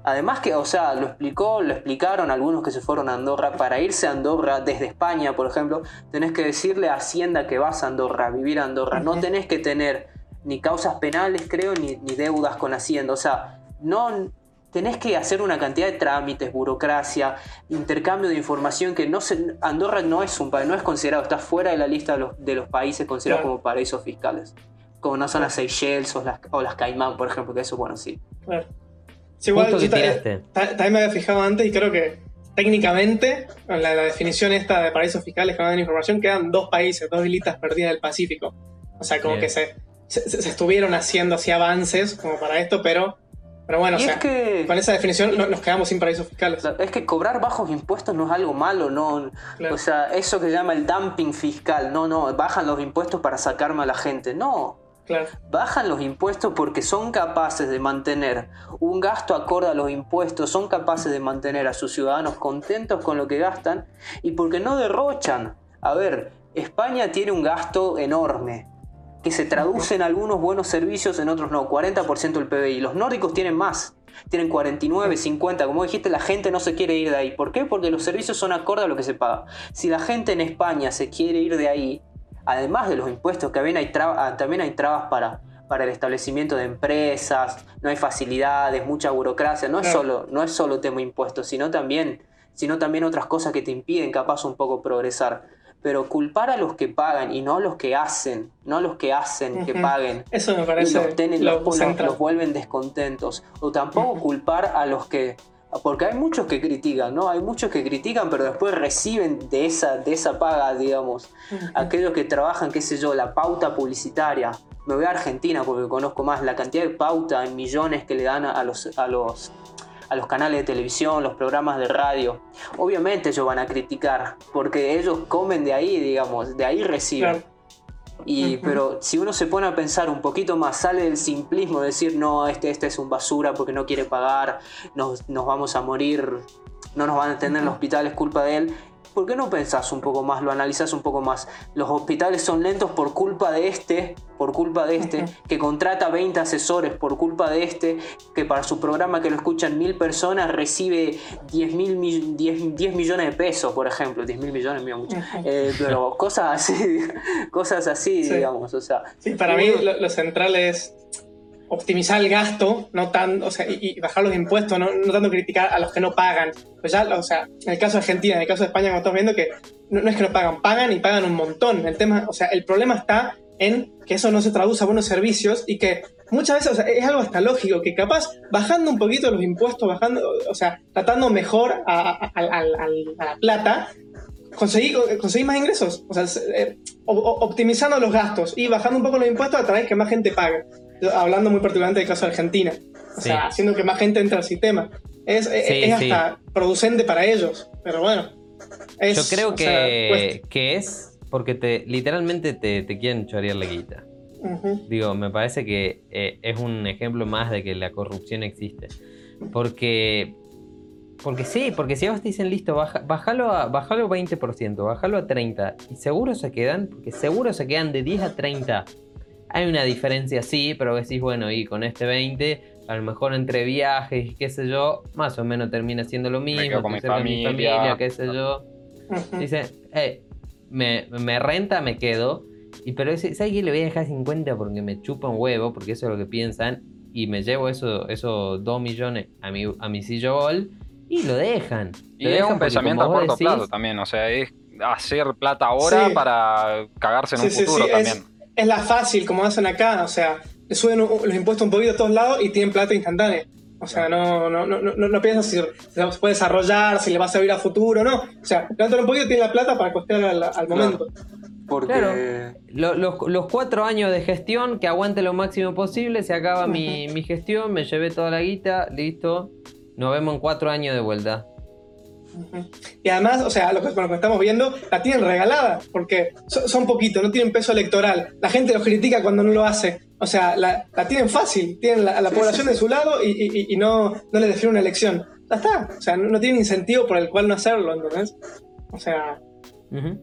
Speaker 7: Además que, o sea, lo explicó, lo explicaron algunos que se fueron a Andorra. Para irse a Andorra desde España, por ejemplo, tenés que decirle a Hacienda que vas a Andorra, a vivir a Andorra. No tenés que tener ni causas penales, creo, ni, ni deudas con Hacienda. O sea, no, tenés que hacer una cantidad de trámites, burocracia, intercambio de información que no se, Andorra no es un país, no es considerado, está fuera de la lista de los, de los países considerados
Speaker 6: Claro.
Speaker 7: como paraísos fiscales. Como no son las Seychelles o las, o las Caimán, por ejemplo, que eso, bueno, sí.
Speaker 6: Claro. Sí, igual yo también me había fijado antes y creo que técnicamente, en la, la definición esta de paraísos fiscales que no dan información, quedan dos países, dos islitas perdidas del Pacífico. O sea, como
Speaker 4: Bien.
Speaker 6: que se, se, se estuvieron haciendo así avances como para esto, pero, pero bueno, o sea,
Speaker 7: es que...
Speaker 6: con esa definición no- nos quedamos sin paraísos fiscales.
Speaker 7: Es que cobrar bajos impuestos no es algo malo, no.
Speaker 6: Claro.
Speaker 7: O sea, eso que se llama el dumping fiscal, no, no, bajan los impuestos para sacarme a la gente, no.
Speaker 6: Claro.
Speaker 7: Bajan los impuestos porque son capaces de mantener un gasto acorde a los impuestos, son capaces de mantener a sus ciudadanos contentos con lo que gastan y porque no derrochan. A ver, España tiene un gasto enorme que se traduce en algunos buenos servicios, en otros no, 40% del PBI. Los nórdicos tienen más, tienen 49, 50, como dijiste, la gente no se quiere ir de ahí. ¿Por qué? Porque los servicios son acorde a lo que se paga. Si la gente en España se quiere ir de ahí, además de los impuestos, que también hay, traba- ah, también hay trabas para, para el establecimiento de empresas, no hay facilidades, mucha burocracia, no es solo, no es solo tema impuestos, sino también, sino también otras cosas que te impiden capaz un poco progresar. Pero culpar a los que pagan y no a los que hacen, no a los que hacen que paguen,
Speaker 6: Eso me
Speaker 7: y los,
Speaker 6: lo
Speaker 7: los- vuelven descontentos. O tampoco culpar a los que. Porque hay muchos que critican, ¿no? Hay muchos que critican, pero después reciben de esa, de esa paga, digamos. Aquellos que trabajan, qué sé yo, la pauta publicitaria. Me voy a Argentina porque conozco más la cantidad de pauta en millones que le dan a los, a los, a los canales de televisión, los programas de radio. Obviamente ellos van a criticar, porque ellos comen de ahí, digamos, de ahí reciben.
Speaker 6: Claro.
Speaker 7: Y. Pero si uno se pone a pensar un poquito más, sale del simplismo de decir, no, este, este es un basura porque no quiere pagar, nos, nos vamos a morir, no nos van a atender en el hospital, es culpa de él. ¿Por qué no pensás un poco más, lo analizás un poco más? Los hospitales son lentos por culpa de este, por culpa de este, que contrata 20 asesores por culpa de este, que para su programa que lo escuchan mil personas recibe 10, mil, mi- 10, 10 millones de pesos, por ejemplo. 10 mil millones, mío, mucho. Eh, pero cosas así, cosas así,
Speaker 6: Sí.
Speaker 7: digamos, o sea.
Speaker 6: Sí, para mí lo central es optimizar el gasto, no tan, o sea, y, bajar los impuestos, no, no tanto criticar a los que no pagan. Pues ya, o sea, en el caso de Argentina, en el caso de España, como estamos viendo, que no, es que no pagan, pagan y pagan un montón. El tema, o sea, el problema está en que eso no se traduce a buenos servicios y que muchas veces, o sea, es algo hasta lógico, que capaz bajando un poquito los impuestos, bajando, o sea, tratando mejor a, la plata, conseguir, conseguir más ingresos. O sea, se- eh, optimizando los gastos y bajando un poco los impuestos a través que más gente pague. Hablando muy particularmente del caso de Argentina. O
Speaker 4: Sí.
Speaker 6: sea, haciendo que más gente entre al sistema. Es, es-
Speaker 4: Sí,
Speaker 6: es
Speaker 4: sí.
Speaker 6: hasta producente para ellos. Pero bueno. es-
Speaker 4: Yo creo
Speaker 6: sea,
Speaker 4: que, que es porque te literalmente te, te quieren chorear la guita. Digo, me parece que eh, es un ejemplo más de que la corrupción existe. Porque. Porque sí, porque si a vos te dicen listo, baja, bájalo, a, bájalo 20%, bájalo a 30%, y seguro se quedan, porque seguro se quedan de 10 a 30. Hay una diferencia, sí, pero decís, bueno, y con este 20, a lo mejor entre viajes y qué sé yo, más o menos termina siendo lo mismo,
Speaker 5: quedo con mi
Speaker 4: familia. qué sé yo. Dice, eh, me, me renta, me quedo. Y pero ese, ¿sabes qué? Le voy a dejar 50 porque me chupa un huevo, porque eso es lo que piensan. Y me llevo eso- esos 2 millones a mi, a mi sillo bol y lo dejan.
Speaker 5: Y
Speaker 4: Lo
Speaker 5: es
Speaker 4: dejan
Speaker 5: un pensamiento a corto
Speaker 4: decís-
Speaker 5: plazo también, o sea, es hacer plata ahora
Speaker 6: Sí.
Speaker 5: para cagarse en
Speaker 6: Sí,
Speaker 5: un
Speaker 6: sí,
Speaker 5: futuro
Speaker 6: sí,
Speaker 5: también.
Speaker 6: Es, es la fácil, como hacen acá. O sea, le suben un- los impuestos un poquito a todos lados y tienen plata instantánea. O sea, no, no, no, no, no piensas si se puede desarrollar, si le va a servir a futuro, no. O sea, levantan un poquito y tienen la plata para costear al, al momento.
Speaker 7: Porque.
Speaker 4: Claro. Lo- los, los cuatro años de gestión, que aguante lo máximo posible, se acaba mi, mi gestión, me llevé toda la guita, listo. Nos vemos en cuatro años de vuelta.
Speaker 6: Y además, o sea, lo que, con lo que estamos viendo, la tienen regalada, porque so- son poquitos, no tienen peso electoral. La gente los critica cuando no lo hace. O sea, la, la tienen fácil, tienen la, a la población de su lado y, y- y no, no les define una elección. Ya está. O sea, no, no tienen incentivo por el cual no hacerlo, ¿entendés? O sea,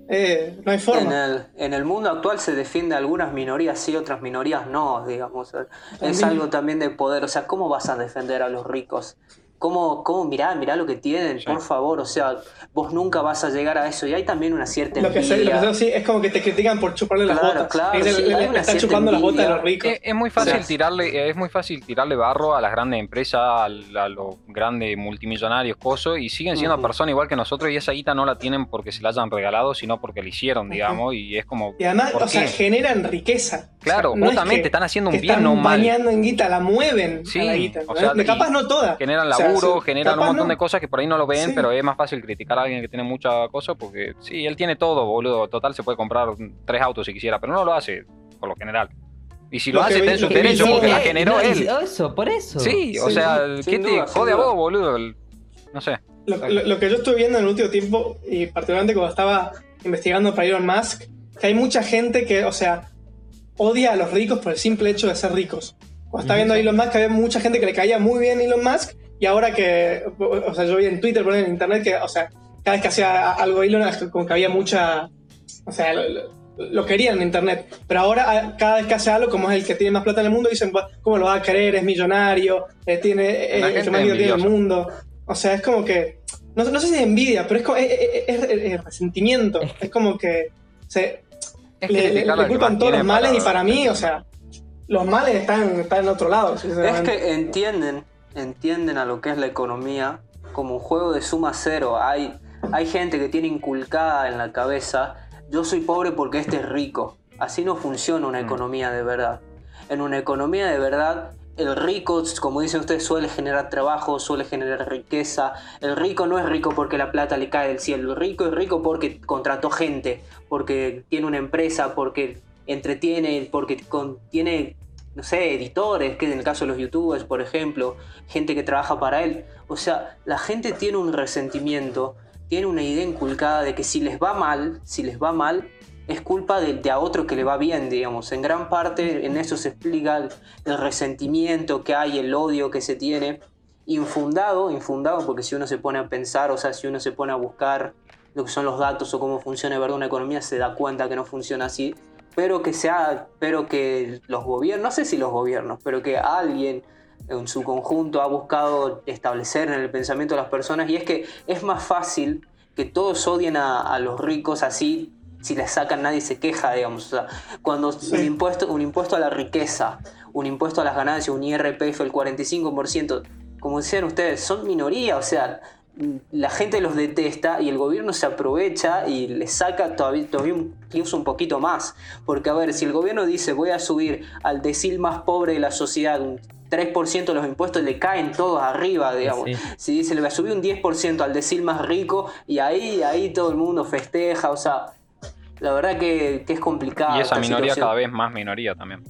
Speaker 6: eh, no hay
Speaker 7: En
Speaker 6: forma.
Speaker 7: el, en el mundo actual se defiende a algunas minorías sí, otras minorías no, digamos. Es
Speaker 6: También.
Speaker 7: algo también de poder. O sea, ¿cómo vas a defender a los ricos ¿Cómo, cómo mirá, mirá lo que tienen?
Speaker 5: Sí.
Speaker 7: Por favor, o sea, vos nunca vas a llegar a eso. Y hay también una cierta
Speaker 6: Lo que sé, lo que
Speaker 7: envidia.
Speaker 6: sé, sí, es como que te critican por chuparle las
Speaker 7: Claro,
Speaker 6: botas.
Speaker 7: claro,
Speaker 6: Es el-
Speaker 7: sí,
Speaker 6: le-
Speaker 7: hay
Speaker 6: le
Speaker 7: una
Speaker 6: está
Speaker 7: cierta
Speaker 6: chupando las botas de
Speaker 7: envidia.
Speaker 6: los ricos.
Speaker 5: Es, es muy fácil
Speaker 7: O sea,
Speaker 5: tirarle, es muy fácil tirarle barro a las grandes empresas, al- a, los grandes multimillonarios, cosas, y siguen siendo
Speaker 7: Ujú.
Speaker 5: personas igual que nosotros, y esa guita no la tienen porque se la hayan regalado, sino porque la hicieron, digamos, y es como.
Speaker 6: Y además,
Speaker 5: ¿por
Speaker 6: o sea, generan riqueza.
Speaker 5: Claro,
Speaker 6: O sea, no es
Speaker 5: justamente,
Speaker 6: que-
Speaker 5: están haciendo un bien, no mal.
Speaker 6: bañando en guita, la mueven
Speaker 5: Sí,
Speaker 6: a la guita.
Speaker 5: o sea,
Speaker 6: de capaz no toda.
Speaker 5: Generan
Speaker 6: O sea,
Speaker 5: laburo,
Speaker 6: sí,
Speaker 5: generan un montón
Speaker 6: no.
Speaker 5: de cosas que por ahí no lo ven,
Speaker 6: Sí.
Speaker 5: pero es más fácil criticar a alguien que tiene mucha cosa porque sí, él tiene todo, boludo. Total, se puede comprar tres autos si quisiera, pero no lo hace, por lo general. Y si lo,
Speaker 6: Lo
Speaker 5: hace,
Speaker 6: vi-
Speaker 5: está en
Speaker 6: lo
Speaker 5: su
Speaker 6: que vi
Speaker 5: derecho
Speaker 6: yo-
Speaker 5: porque la generó
Speaker 4: no,
Speaker 5: él.
Speaker 4: Eso, por eso.
Speaker 5: Sí, o
Speaker 6: Sí,
Speaker 5: sea, ¿qué te
Speaker 7: duda,
Speaker 5: jode a vos, boludo? No sé.
Speaker 6: Lo, lo- lo que yo estuve viendo en el último tiempo, y particularmente cuando estaba investigando para Elon Musk, que hay mucha gente que, o sea, odia a los ricos por el simple hecho de ser ricos. Cuando estaba viendo a Elon Musk, había mucha gente que le caía muy bien Elon Musk, y ahora que, o sea, yo vi en Twitter, por en internet, que, o sea, cada vez que hacía algo Elon, como que había mucha, o sea, lo, lo- lo querían en internet. Pero ahora, a- cada vez que hace algo, como es el que tiene más plata en el mundo, dicen, "Buah, ¿cómo lo va a querer? Es millonario, eh, tiene,
Speaker 5: La
Speaker 6: eh, el más tiene en el mundo. O sea, es como que, no, no sé si es envidia, pero es, como, es, es- es- es resentimiento.
Speaker 4: Es
Speaker 6: Es como que se,
Speaker 5: Es
Speaker 6: le, culpan todos los males
Speaker 5: para-
Speaker 6: y para mí, o sea, los males están, están en otro lado.
Speaker 7: Es que entienden, entienden a lo que es la economía como un juego de suma cero. Hay, hay gente que tiene inculcada en la cabeza, yo soy pobre porque este es rico. Así no funciona una
Speaker 5: Mm.
Speaker 7: economía de verdad. En una economía de verdad, el rico, como dicen ustedes, suele generar trabajo, suele generar riqueza. El rico no es rico porque la plata le cae del cielo. El rico es rico porque contrató gente, porque tiene una empresa, porque entretiene, porque tiene no sé, editores, que en el caso de los youtubers, por ejemplo, gente que trabaja para él. O sea, la gente tiene un resentimiento, tiene una idea inculcada de que si les va mal, si les va mal, es culpa de, a otro que le va bien, digamos. En gran parte en eso se explica el, resentimiento que hay, el odio que se tiene. Infundado, infundado, porque si uno se pone a pensar, o sea, si uno se pone a buscar lo que son los datos o cómo funciona verdad una economía, se da cuenta que no funciona así pero que sea, pero que los gobiernos, no sé si los gobiernos, pero que alguien en su conjunto ha buscado establecer en el pensamiento de las personas y es que es más fácil que todos odien a los ricos así si les sacan nadie se queja digamos o sea, cuando un impuesto un impuesto a la riqueza un impuesto a las ganancias un IRPF el 45% como decían ustedes son minoría o sea la gente los detesta y el gobierno se aprovecha y les saca todavía, todavía un- incluso un poquito más. Porque, a ver, si el gobierno dice voy a subir al decil más pobre de la sociedad un 3% de los impuestos, le caen todos arriba, digamos.
Speaker 4: Sí.
Speaker 7: Si dice le voy a subir un 10% al decil más rico y ahí, ahí todo el mundo festeja, o sea, la verdad que, que es complicado.
Speaker 5: y esa minoría
Speaker 7: situación.
Speaker 5: cada vez más minoría también.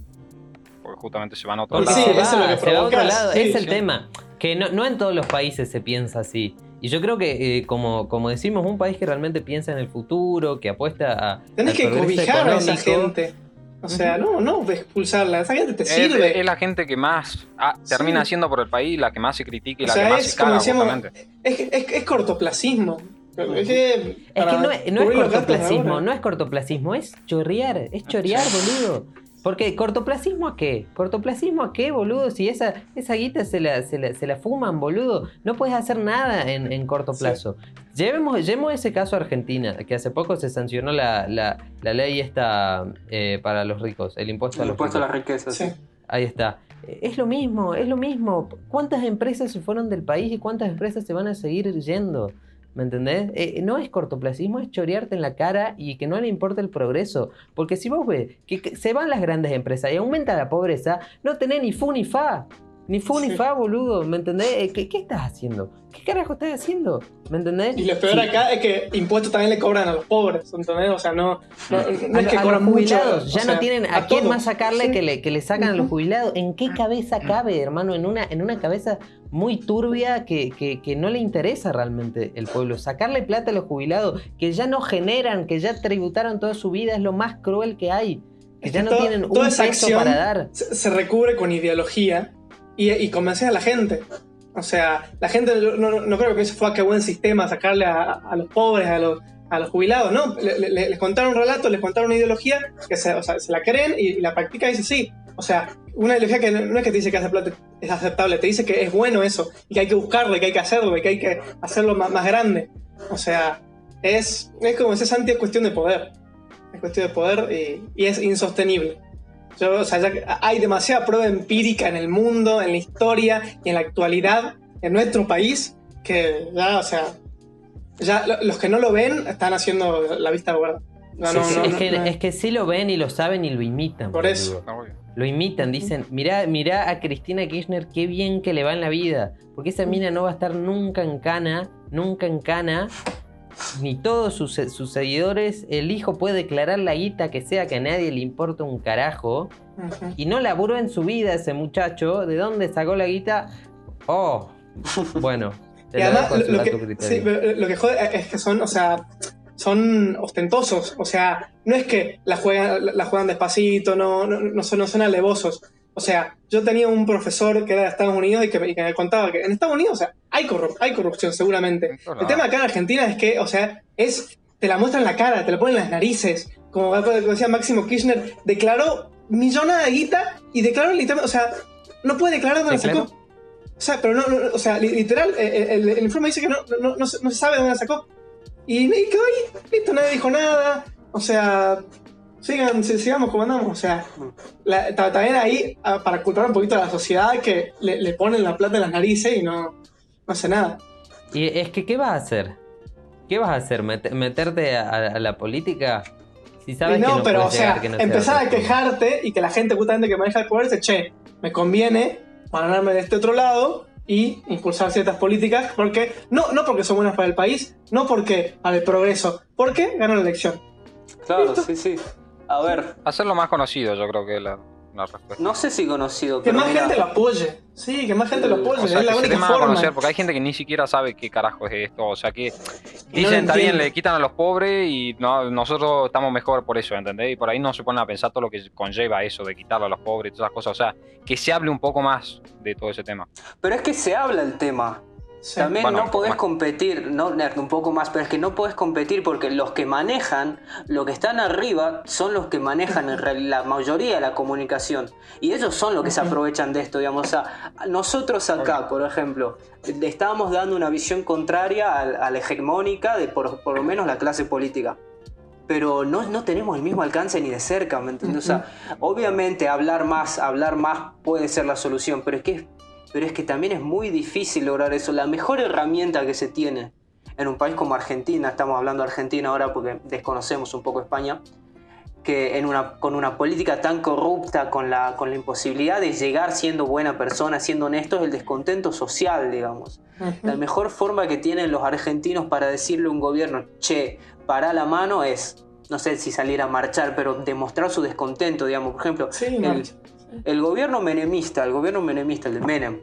Speaker 5: Porque justamente se van a otro
Speaker 6: Sí,
Speaker 5: lado.
Speaker 4: va,
Speaker 6: eso es lo que
Speaker 4: se va a otro lado.
Speaker 6: sí,
Speaker 4: es el
Speaker 5: sí.
Speaker 4: tema. Que no, no en todos los países se piensa así. Y yo creo que, eh, como, como decimos, un país que realmente piensa en el futuro, que apuesta a.
Speaker 6: Tenés que cobijar a esa gente. O sea, no, no expulsarla. Esa gente te
Speaker 5: Es,
Speaker 6: sirve.
Speaker 5: es la gente que más ah, termina
Speaker 6: Sí.
Speaker 5: haciendo por el país, la que más se critica y
Speaker 6: O
Speaker 5: la
Speaker 6: sea,
Speaker 5: que más
Speaker 6: es
Speaker 5: se
Speaker 6: como
Speaker 5: caga,
Speaker 6: decíamos,
Speaker 5: justamente.
Speaker 6: es, es, es cortoplacismo. Es que,
Speaker 4: Es que
Speaker 6: para
Speaker 4: no es, no es cortoplacismo,
Speaker 6: ahora.
Speaker 4: no es cortoplacismo, es chorrear, es chorear, boludo. Porque cortoplacismo a qué? ¿Cortoplacismo a qué, boludo? Si esa, esa guita se la, se, la, se la fuman, boludo. No puedes hacer nada en, en corto
Speaker 6: Sí.
Speaker 4: plazo. Llevemos, llevemos ese caso a Argentina, que hace poco se sancionó la, la, la ley esta eh, para los ricos, el impuesto a
Speaker 7: El
Speaker 4: los
Speaker 7: impuesto a
Speaker 4: ricos.
Speaker 7: la riqueza.
Speaker 6: Sí.
Speaker 4: Ahí está. Es lo mismo, es lo mismo. ¿Cuántas empresas se fueron del país y cuántas empresas se van a seguir yendo? ¿Me entendés? Eh, no es cortoplacismo, es chorearte en la cara y que no le importa el progreso. Porque si vos ves que, que se van las grandes empresas y aumenta la pobreza, no tenés ni fu ni fa. Ni fu ni fa, boludo. ¿Me entendés? Eh, ¿Qué, qué estás haciendo? ¿Qué carajo estás haciendo? ¿Me entendés?
Speaker 6: Y lo peor
Speaker 4: Sí.
Speaker 6: acá es que impuestos también le cobran a los pobres, ¿entendés? O sea, no, no, no
Speaker 4: A,
Speaker 6: es que
Speaker 4: a
Speaker 6: cobran
Speaker 4: los
Speaker 6: mucho.
Speaker 4: jubilados,
Speaker 6: o
Speaker 4: ya
Speaker 6: sea,
Speaker 4: no tienen a, quién más sacarle
Speaker 6: Sí.
Speaker 4: que le, que le sacan a los jubilados. ¿En qué cabeza cabe, hermano? En una, en una cabeza muy turbia que, que- que no le interesa realmente el pueblo. Sacarle plata a los jubilados que ya no generan, que ya tributaron toda su vida, es lo más cruel que hay. Que ya no
Speaker 6: todo-
Speaker 4: tienen un peso para dar.
Speaker 6: Se, se recubre con ideología y, y convencer a la gente. O sea, la gente no, no- no creo que piense, fue qué buen sistema sacarle a, a los pobres, a los, a los jubilados, ¿no? Le- le- les contaron un relato, les contaron una ideología que se, o sea, se la creen y, la practican y dicen, sí, O sea, una ideología que no, no es que te dice que hacer plata es aceptable, te dice que es bueno eso, y que hay que buscarlo, y que hay que hacerlo, y que hay que hacerlo más, más grande. O sea, es, es como ese Santi, es cuestión de poder. Es cuestión de poder y, y es insostenible. Yo, o sea, ya hay demasiada prueba empírica en el mundo, en la historia y en la actualidad, en nuestro país, que ya, o sea, ya lo- los que no lo ven están haciendo la vista gorda. No,
Speaker 4: Sí,
Speaker 6: no,
Speaker 4: sí,
Speaker 6: no,
Speaker 4: es, que,
Speaker 6: no.
Speaker 4: es que sí lo ven y lo saben y lo imitan.
Speaker 6: Por eso.
Speaker 4: Lo imitan, dicen, mirá, mirá a Cristina Kirchner, qué bien que le va en la vida. Porque esa mina no va a estar nunca en cana, nunca en cana. Ni todos sus, sus seguidores. El hijo puede declarar la guita que sea que a nadie le importa un carajo. Y no laburó en su vida ese muchacho. ¿De dónde sacó la guita? Oh, bueno. te
Speaker 6: Y
Speaker 4: lo
Speaker 6: además, lo, que, sí, pero lo que jode es que son, o sea, son ostentosos. O sea, no es que la juegan, la juegan despacito, no, no, no son, no son alevosos. O sea, yo tenía un profesor que era de Estados Unidos y que, me- y que me contaba que en Estados Unidos, o sea, hay, corrup- hay corrupción seguramente. El tema acá en Argentina es que, o sea, es, te la muestran en la cara, te la ponen en las narices. Como decía Máximo Kirchner, declaró millonada de guita y declaró literalmente, o sea, no puede declarar dónde sacó. O sea, pero no, no, o sea, li- literal, el, el informe dice que no, no, no se sabe dónde la sacó. Y, y quedó ahí, listo, nadie dijo nada. O sea, sigan, si- sigamos como andamos. O sea, la- también ahí, ah, para culpar un poquito a la sociedad que le, le ponen la plata en las narices y no, no hace nada.
Speaker 4: Y es que, ¿qué vas a hacer? ¿Qué vas a hacer? ¿Met- ¿Meterte a, a la política? Si sabes
Speaker 6: Y no,
Speaker 4: que no
Speaker 6: pero, o
Speaker 4: puedes
Speaker 6: sea,
Speaker 4: llegar, que no sea
Speaker 6: empezar a quejarte y que la gente justamente que maneja el poder dice, che, me conviene ganarme de este otro lado y impulsar ciertas políticas porque no, no porque son buenas para el país, no porque para el progreso, porque gano la elección.
Speaker 7: Claro, sí, sí. A ver,
Speaker 5: Hacerlo más conocido, yo creo que es la, la respuesta.
Speaker 7: no sé si conocido,
Speaker 6: Que
Speaker 7: pero
Speaker 6: más
Speaker 7: mira,
Speaker 6: gente lo apoye. Sí, que más gente lo apoye.
Speaker 5: O sea,
Speaker 6: es la
Speaker 5: que se dé
Speaker 6: única
Speaker 5: más a
Speaker 6: forma.
Speaker 5: conocer, porque hay gente que ni siquiera sabe qué carajo es esto. O sea, que
Speaker 6: Y no
Speaker 5: dicen, está bien, le quitan a los pobres y no, nosotros estamos mejor por eso, ¿entendés? Y por ahí no se ponen a pensar todo lo que conlleva eso de quitarle a los pobres y todas esas cosas. O sea, que se hable un poco más de todo ese tema.
Speaker 7: pero es que se habla el tema.
Speaker 6: Sí.
Speaker 7: También
Speaker 5: Bueno,
Speaker 7: no podés competir, no, nerd, un poco más, pero es que no podés competir porque los que manejan, lo que están arriba, son los que manejan la mayoría de la comunicación. Y ellos son los que se aprovechan de esto, digamos. O sea, nosotros acá, por ejemplo, le estábamos dando una visión contraria a, a la hegemónica de por, por lo menos la clase política. Pero no, no tenemos el mismo alcance ni de cerca, ¿me entiendes? O sea, obviamente hablar más, hablar más puede ser la solución, pero es que es pero es que también es muy difícil lograr eso. La mejor herramienta que se tiene en un país como Argentina, estamos hablando de Argentina ahora porque desconocemos un poco España, que en una, con una política tan corrupta, con la, con la imposibilidad de llegar siendo buena persona, siendo honesto, es el descontento social, digamos.
Speaker 6: Ujú.
Speaker 7: La mejor forma que tienen los argentinos para decirle a un gobierno, che, para la mano es, no sé si salir a marchar, pero demostrar su descontento, digamos. Por ejemplo,
Speaker 6: Sí,
Speaker 7: el. El gobierno menemista, el gobierno menemista, el de Menem,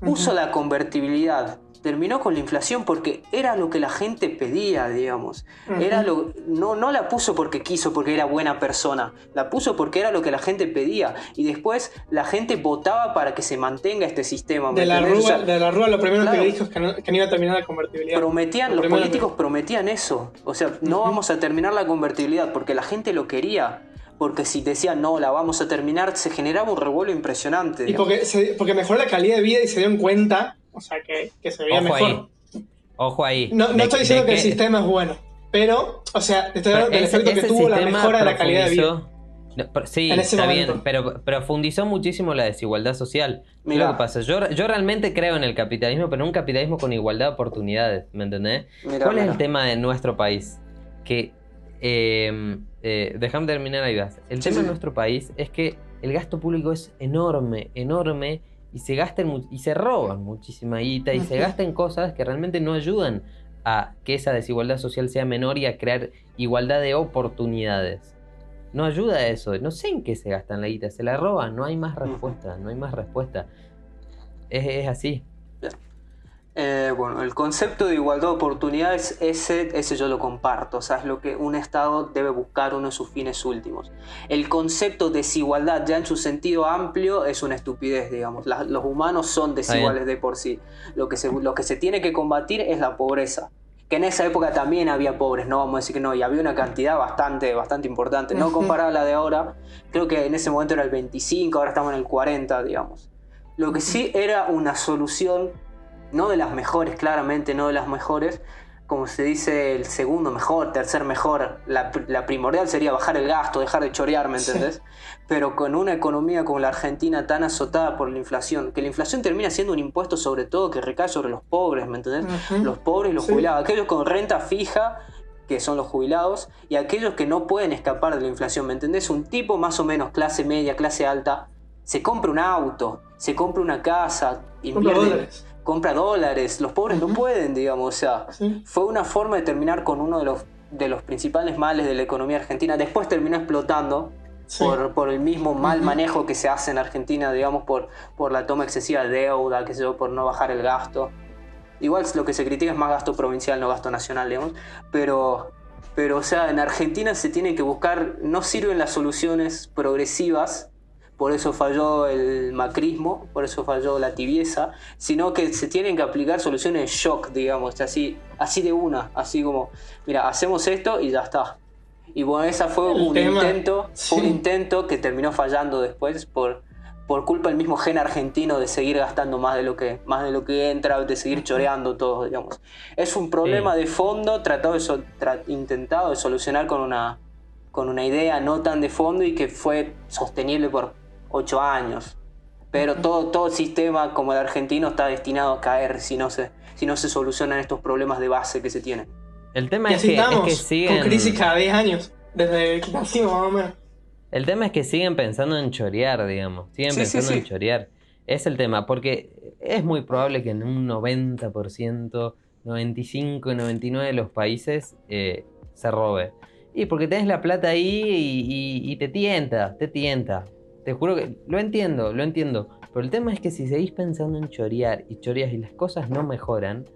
Speaker 7: puso la convertibilidad, terminó con la inflación porque era lo que la gente pedía, digamos. Era lo, no, no la puso porque quiso, porque era buena persona, la puso porque era lo que la gente pedía. Y después la gente votaba para que se mantenga este sistema. ¿me
Speaker 6: De la?
Speaker 7: O
Speaker 6: Rúa,
Speaker 7: sea,
Speaker 6: de la Rúa lo primero
Speaker 7: claro.
Speaker 6: que dijo es que no, que no iba a terminar la convertibilidad.
Speaker 7: prometían,
Speaker 6: Lo
Speaker 7: los políticos prometían eso. O sea, no
Speaker 6: Ujú.
Speaker 7: vamos a terminar la convertibilidad porque la gente lo quería. Porque si decían no, la vamos a terminar, se generaba un revuelo impresionante.
Speaker 6: Y
Speaker 7: digamos.
Speaker 6: porque, se- porque mejoró la calidad de vida y se dieron cuenta, o sea, que, que se veía
Speaker 4: Ojo
Speaker 6: mejor.
Speaker 4: ahí. Ojo ahí.
Speaker 6: No, no
Speaker 4: De-
Speaker 6: estoy diciendo que el sistema es bueno, pero, o sea, te estoy hablando del efecto que tuvo la mejora de la calidad de vida.
Speaker 4: profundizó- No, pero- sí, está
Speaker 6: momento.
Speaker 4: bien, pero profundizó muchísimo la desigualdad social. ¿Qué es
Speaker 7: Mirá.
Speaker 4: lo que pasa? Yo, yo realmente creo en el capitalismo, pero en un capitalismo con igualdad de oportunidades, ¿me entendés?
Speaker 7: Mirá,
Speaker 4: ¿Cuál es el tema de nuestro país? Que, eh, eh, déjame terminar ahí, vas. El
Speaker 7: Sí,
Speaker 4: tema
Speaker 7: sí.
Speaker 4: de nuestro país es que el gasto público es enorme, enorme, y se gasta en mu- y se roban muchísima guita, y se
Speaker 6: Ujú.
Speaker 4: gasta en cosas que realmente no ayudan a que esa desigualdad social sea menor y a crear igualdad de oportunidades. No ayuda a eso. No sé en qué se gastan la guita. Se la roban. No hay más respuesta. No hay más respuesta. Es, es así.
Speaker 7: Eh, bueno, el concepto de igualdad de oportunidades, ese, ese yo lo comparto. O sea, es lo que un Estado debe buscar, uno de sus fines últimos. El concepto de desigualdad, ya en su sentido amplio, es una estupidez, digamos. La- los humanos son desiguales de por sí. Lo que, se, lo que se tiene que combatir es la pobreza. que en esa época también había pobres, no vamos a decir que no, y había una cantidad bastante, bastante importante, no comparada a la de ahora, creo que en ese momento era el 25, ahora estamos en el 40, digamos. Lo que sí era una solución, no de las mejores, claramente no de las mejores, como se dice, el segundo mejor, tercer mejor, la, la primordial sería bajar el gasto, dejar de chorear, ¿me
Speaker 6: Sí.
Speaker 7: entendés? Pero con una economía como la Argentina tan azotada por la inflación, que la inflación termina siendo un impuesto sobre todo que recae sobre los pobres, ¿me entendés? Los pobres y los
Speaker 6: Sí.
Speaker 7: jubilados, aquellos con renta fija, que son los jubilados, y aquellos que no pueden escapar de la inflación, ¿me entendés? Un tipo más o menos clase media, clase alta, se compra un auto, se compra una casa, invierte,
Speaker 6: dólares.
Speaker 7: Compra dólares, los pobres no pueden, digamos, o sea,
Speaker 6: Sí.
Speaker 7: fue una forma de terminar con uno de los, de los principales males de la economía argentina. Después terminó explotando
Speaker 6: Sí.
Speaker 7: por, por el mismo mal manejo que se hace en Argentina, digamos, por, por la toma excesiva de deuda, que yo, por no bajar el gasto. Igual lo que se critica es más gasto provincial, no gasto nacional, digamos. Pero, pero, o sea, en Argentina se tiene que buscar, no sirven las soluciones progresivas, por eso falló el macrismo, por eso falló la tibieza, sino que se tienen que aplicar soluciones shock, digamos, así, así de una, así como, mira, hacemos esto y ya está. Y bueno, esa fue
Speaker 6: El
Speaker 7: un
Speaker 6: tema-
Speaker 7: intento, fue un
Speaker 6: sí.
Speaker 7: intento que terminó fallando después por, por culpa del mismo gen argentino de seguir gastando más de lo que, más de lo que entra, de seguir choreando todo, digamos. Es un problema de fondo tratado de sol- tra- intentado de solucionar con una, con una idea no tan de fondo y que fue sostenible por ocho años. Pero todo, todo sistema como el argentino está destinado a caer si no se, si no se solucionan estos problemas de base que se tienen.
Speaker 4: El tema es que, es que siguen.
Speaker 6: con crisis cada 10 años, desde que nacimos más o menos.
Speaker 4: El tema es que siguen pensando en chorear, digamos. Siguen
Speaker 7: Sí, sí,
Speaker 4: pensando en chorear. Es el tema, porque es muy probable que en un 90%, 95, 99 de los países eh, se robe. Y porque tenés la plata ahí y, y- y te tienta, te tienta. Te juro que lo entiendo, lo entiendo. Pero el tema es que si seguís pensando en chorear y choreas y las cosas no mejoran,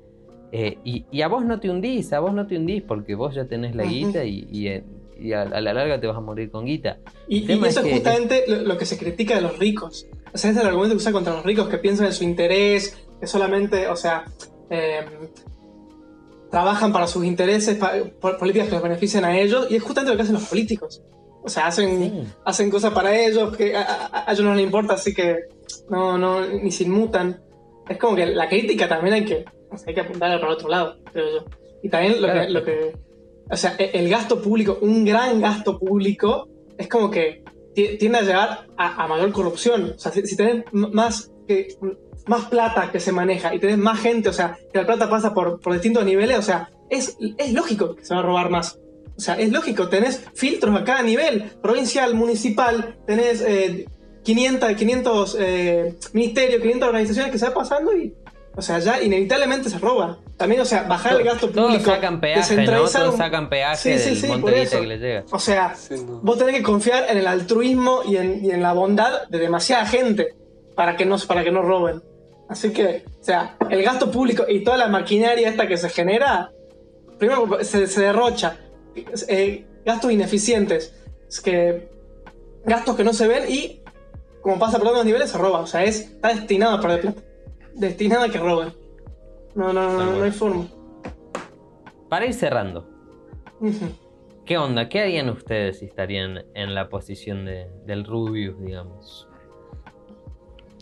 Speaker 4: eh, y, y a vos no te hundís, a vos no te hundís porque vos ya tenés la guita y, y, eh, y a, a la larga te vas a morir con guita.
Speaker 6: Y, eso
Speaker 4: es que-
Speaker 6: justamente lo, lo que se critica de los ricos. O sea, ese es el argumento que usa contra los ricos que piensan en su interés, que solamente, o sea, eh, trabajan para sus intereses, pa- por- políticas que los benefician a ellos, y es justamente lo que hacen los políticos. O sea, hacen,
Speaker 4: Sí.
Speaker 6: hacen cosas para ellos que a, a- a ellos no les importa, así que no, no, ni se inmutan. Es como que la crítica también hay que, o sea, hay que apuntarla para otro lado, creo yo. Y también lo,
Speaker 4: Claro.
Speaker 6: que, lo que. O sea, e- el gasto público, un gran gasto público, es como que ti- tiende a llevar a, a mayor corrupción. O sea, si, si tenés más, que, más plata que se maneja y tenés más gente, o sea, que la plata pasa por, por distintos niveles, o sea, es, es lógico que se va a robar más. O sea, es lógico, tenés filtros a cada nivel, provincial, municipal, tenés eh, 500, 500 eh, ministerios, 500 organizaciones que se va pasando y, o sea, ya inevitablemente se roba. También, o sea, bajar el gasto
Speaker 4: Todos
Speaker 6: público,
Speaker 4: sacan peaje, ¿no? Todos sacan peaje
Speaker 6: Sí, sí,
Speaker 4: del
Speaker 6: sí, por eso.
Speaker 4: que les llega.
Speaker 6: O sea, vos tenés que confiar en el altruismo y en, y en la bondad de demasiada gente para que, no, para que no roben. Así que, o sea, el gasto público y toda la maquinaria esta que se genera, primero se, se derrocha. Eh, gastos ineficientes, es que, gastos que no se ven y, como pasa por otros niveles, se roba. O sea, es, está destinado a perder plata. Destinado a que roben. No, no, no, no hay forma.
Speaker 4: Para ir cerrando. ¿qué onda? ¿Qué harían ustedes si estarían en la posición de- del Rubius, digamos?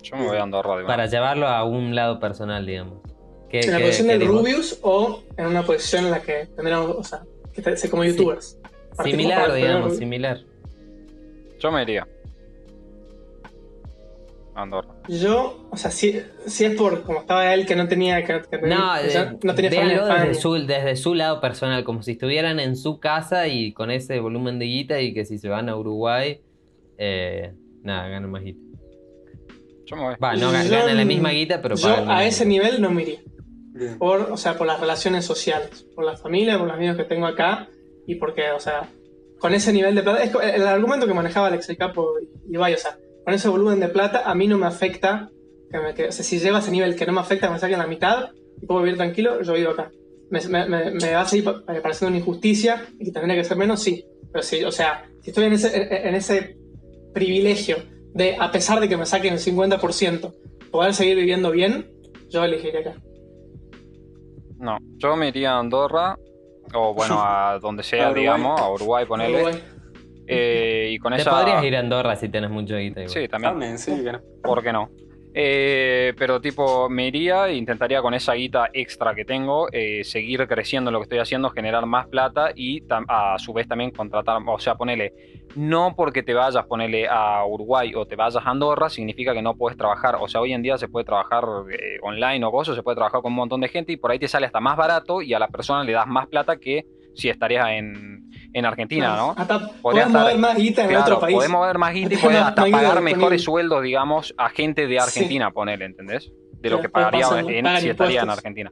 Speaker 5: Yo me voy a Andorra
Speaker 4: Para llevarlo a un lado personal, digamos. ¿Qué-
Speaker 6: en la
Speaker 4: qué-
Speaker 6: posición
Speaker 4: qué
Speaker 6: del? Rubius o en una posición en la que tendríamos, o sea, que como youtubers.
Speaker 4: Similar,
Speaker 6: para
Speaker 4: digamos, similar.
Speaker 5: Yo me iría. a Andorra.
Speaker 6: Yo, o sea, si, si es por como estaba él que no tenía que, que
Speaker 4: No,
Speaker 6: ya
Speaker 4: eh,
Speaker 6: no tenía
Speaker 4: desde su, desde su lado personal, como si estuvieran en su casa y con ese volumen de guita y que si se van a Uruguay, eh, nada, ganan más guita.
Speaker 5: Yo me voy.
Speaker 4: Va, no
Speaker 6: Yo-
Speaker 4: ganan la misma guita, pero
Speaker 6: Yo
Speaker 4: pagan
Speaker 6: a ese nivel no me iría. Por, o sea, por las relaciones sociales, por la familia, por los amigos que tengo acá y porque, o sea, con ese nivel de plata, es el argumento que manejaba Alex el Capo y Ibai, o sea, con ese volumen de plata a mí no me afecta, que me- que- o sea, si llego a ese nivel que no me afecta, me saquen la mitad y puedo vivir tranquilo, yo vivo acá. Me, me- me- va a seguir pa- pareciendo una injusticia y tendría que ser menos, sí. Pero sí, o sea, si estoy en ese, en ese privilegio de, a pesar de que me saquen el 50%, poder seguir viviendo bien, yo elegiría acá.
Speaker 5: No, Yo me iría a Andorra, o bueno, a donde sea,
Speaker 7: A Uruguay.
Speaker 5: digamos, a Uruguay, ponele.
Speaker 6: Uruguay.
Speaker 5: eh, y con
Speaker 4: Te
Speaker 5: esa.
Speaker 4: podrías ir a Andorra si tenés mucho guita. igual.
Speaker 5: Sí, también.
Speaker 7: También, sí.
Speaker 5: ¿Por qué no? Eh, pero tipo, me iría e intentaría con esa guita extra que tengo eh, seguir creciendo en lo que estoy haciendo, generar más plata y a su vez también contratar, o sea, ponele, no porque te vayas, ponele a Uruguay o te vayas a Andorra, significa que no puedes trabajar, o sea, hoy en día se puede trabajar eh, online o cosas, se puede trabajar con un montón de gente y por ahí te sale hasta más barato y a la persona le das más plata que si estarías en, en Argentina, ¿no?
Speaker 6: Hasta podés
Speaker 5: estar-
Speaker 6: mover más guita en
Speaker 5: Claro,
Speaker 6: otro país.
Speaker 5: podemos ver más guita y poder hasta pagar mejores sueldos, digamos, a gente de Argentina, poner, ¿entendés? De lo que pagaría en- si estaría en. Argentina.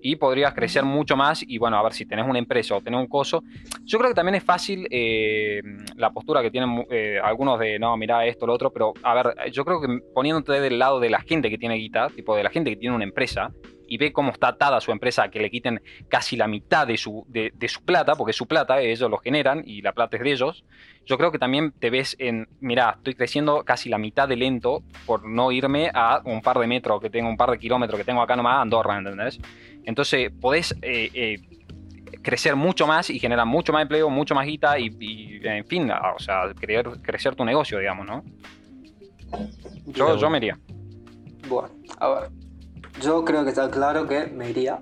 Speaker 5: Y podrías crecer mucho más y bueno, a ver si tenés una empresa o tenés un coso. Yo creo que también es fácil eh, la postura que tienen eh, algunos de, no, mira esto, lo otro, pero a ver, yo creo que poniéndote del lado de la gente que tiene guita, tipo de la gente que tiene una empresa, y ve cómo está atada su empresa a que le quiten casi la mitad de su, de, de su plata, porque su plata ellos lo generan y la plata es de ellos, yo creo que también te ves en, mira, estoy creciendo casi la mitad de lento por no irme a un par de metros que tengo, un par de kilómetros que tengo acá nomás, Andorra, ¿entendés? Entonces podés eh, eh, crecer mucho más y generar mucho más empleo, mucho más guita y, y, en fin, o sea, creer, crecer tu negocio, digamos, ¿no? Yo, yo me iría.
Speaker 7: Bueno, a ver. Yo creo que está claro que me iría.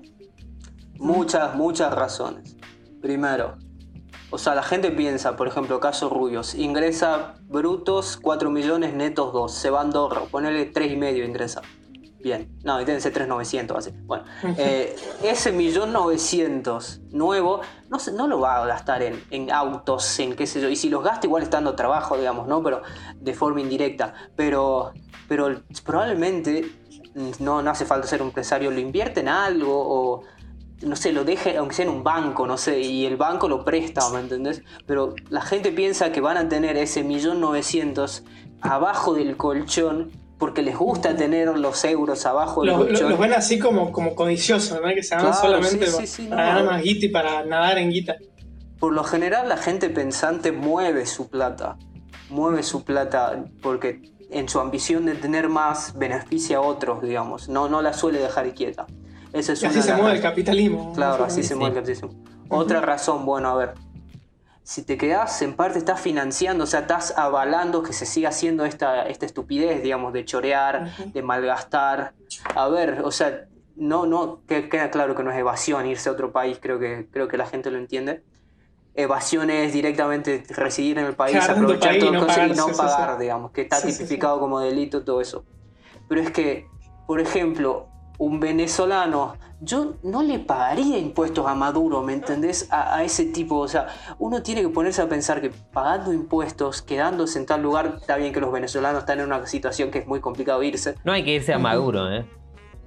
Speaker 7: Muchas, muchas razones. Primero, o sea, la gente piensa, por ejemplo, caso Rubios, ingresa brutos 4 millones, netos 2, se va a Andorra, ponele 3 y medio ingresa. Bien, no, deben ser 3.900 así. Bueno, eh, ese millón 900 nuevo no, se- no lo va a gastar en, en autos, en qué sé yo. Y si los gasta, igual está dando trabajo, digamos, ¿no? Pero de forma indirecta. Pero, pero probablemente no, no hace falta ser un empresario, lo invierte en algo o no sé, lo deje, aunque sea en un banco, no sé, y el banco lo presta, ¿me entendés? Pero la gente piensa que van a tener ese millón novecientos abajo del colchón porque les gusta tener los euros abajo del
Speaker 6: Los,
Speaker 7: colchón.
Speaker 6: los ven así como, como codiciosos, ¿no? Que se van
Speaker 7: Claro,
Speaker 6: solamente
Speaker 7: sí, sí,
Speaker 6: para
Speaker 7: no.
Speaker 6: ganar más guita y para nadar en guita.
Speaker 7: Por lo general la gente pensante mueve su plata, mueve su plata porque en su ambición de tener más beneficia a otros, digamos, no, no la suele dejar quieta. Esa es
Speaker 6: Y así se mueve el capitalismo.
Speaker 7: Claro, así
Speaker 6: Sí.
Speaker 7: se mueve el capitalismo. Otra razón, bueno, a ver. Si te quedas, en parte estás financiando, o sea, estás avalando que se siga haciendo esta, esta estupidez, digamos, de chorear, de malgastar. A ver, o sea, no, no, que- queda claro que no es evasión irse a otro país, creo que, creo que la gente lo entiende. Evasión es directamente residir en el país, aprovechar
Speaker 6: país y
Speaker 7: todo
Speaker 6: no
Speaker 7: y no
Speaker 6: sí,
Speaker 7: pagar,
Speaker 6: sí.
Speaker 7: digamos, que está
Speaker 6: Sí, sí, sí.
Speaker 7: tipificado como delito, todo eso. Pero es que, por ejemplo, un venezolano, yo no le pagaría impuestos a Maduro, ¿me entendés? A, a ese tipo, o sea, uno tiene que ponerse a pensar que pagando impuestos, quedándose en tal lugar, está bien que los venezolanos están en una situación que es muy complicado irse,
Speaker 4: No hay que irse a. Maduro, ¿eh?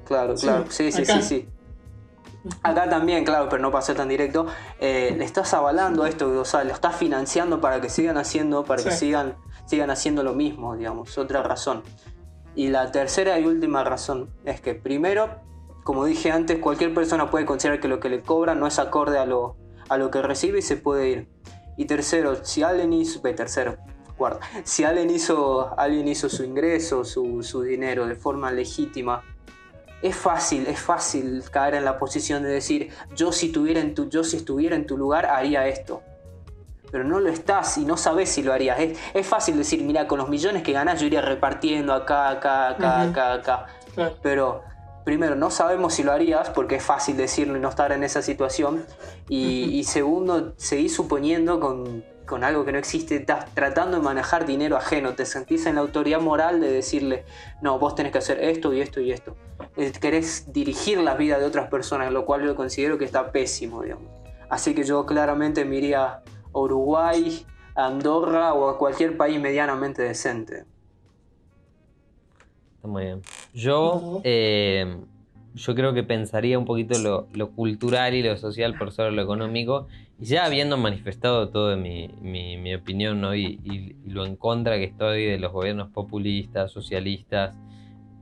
Speaker 7: Claro, claro. Sí, sí, sí, sí. Acá también, claro, pero no para ser tan directo. eh, le estás avalando esto, o sea, lo estás financiando para que sigan haciendo, para que sigan, sigan haciendo lo mismo, digamos. Otra razón. Y la tercera y última razón es que primero, como dije antes, cualquier persona puede considerar que lo que le cobran no es acorde a lo, a lo que recibe y se puede ir. Y tercero, si alguien hizo, tercero, cuarto, si alguien hizo, alguien hizo su ingreso, su, su dinero de forma legítima, es fácil, es fácil caer en la posición de decir, yo si, tuviera en tu, yo si estuviera en tu lugar haría esto. Pero no lo estás y no sabes si lo harías. Es, es fácil decir, mira, con los millones que ganas yo iría repartiendo acá, acá, acá, acá, acá.
Speaker 6: Claro.
Speaker 7: Pero primero, no sabemos si lo harías porque es fácil decirlo y no estar en esa situación. Y,
Speaker 6: Ujú.
Speaker 7: y segundo, seguís suponiendo con, con algo que no existe, estás tratando de manejar dinero ajeno, te sentís en la autoridad moral de decirle, no, vos tenés que hacer esto y esto y esto. Eh, Querés dirigir la vida de otras personas, lo cual yo considero que está pésimo, digamos. Así que yo claramente me iría a Uruguay, a Andorra o a cualquier país medianamente decente.
Speaker 4: Está muy bien. Yo, eh, yo creo que pensaría un poquito lo, lo cultural y lo social por sobre lo económico. Y ya habiendo manifestado todo mi, mi- mi opinión ¿no? y, y- y lo en contra que estoy de los gobiernos populistas, socialistas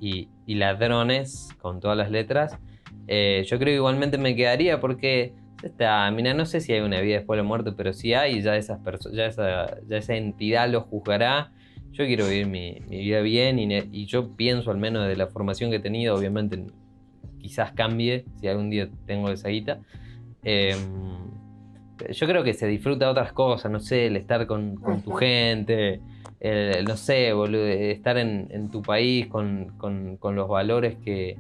Speaker 4: y, y ladrones, con todas las letras, eh, yo creo que igualmente me quedaría porque está, mira, no sé si hay una vida después de la muerte, pero si hay, ya, esas ya, esa, ya esa entidad lo juzgará. Yo quiero vivir mi, mi vida bien y, y yo pienso, al menos de la formación que he tenido, obviamente quizás cambie si algún día tengo esa guita. Eh, yo creo que se disfruta otras cosas, no sé, el estar con, con tu gente, el, no sé, boludo, estar en, en tu país con, con- con los valores que,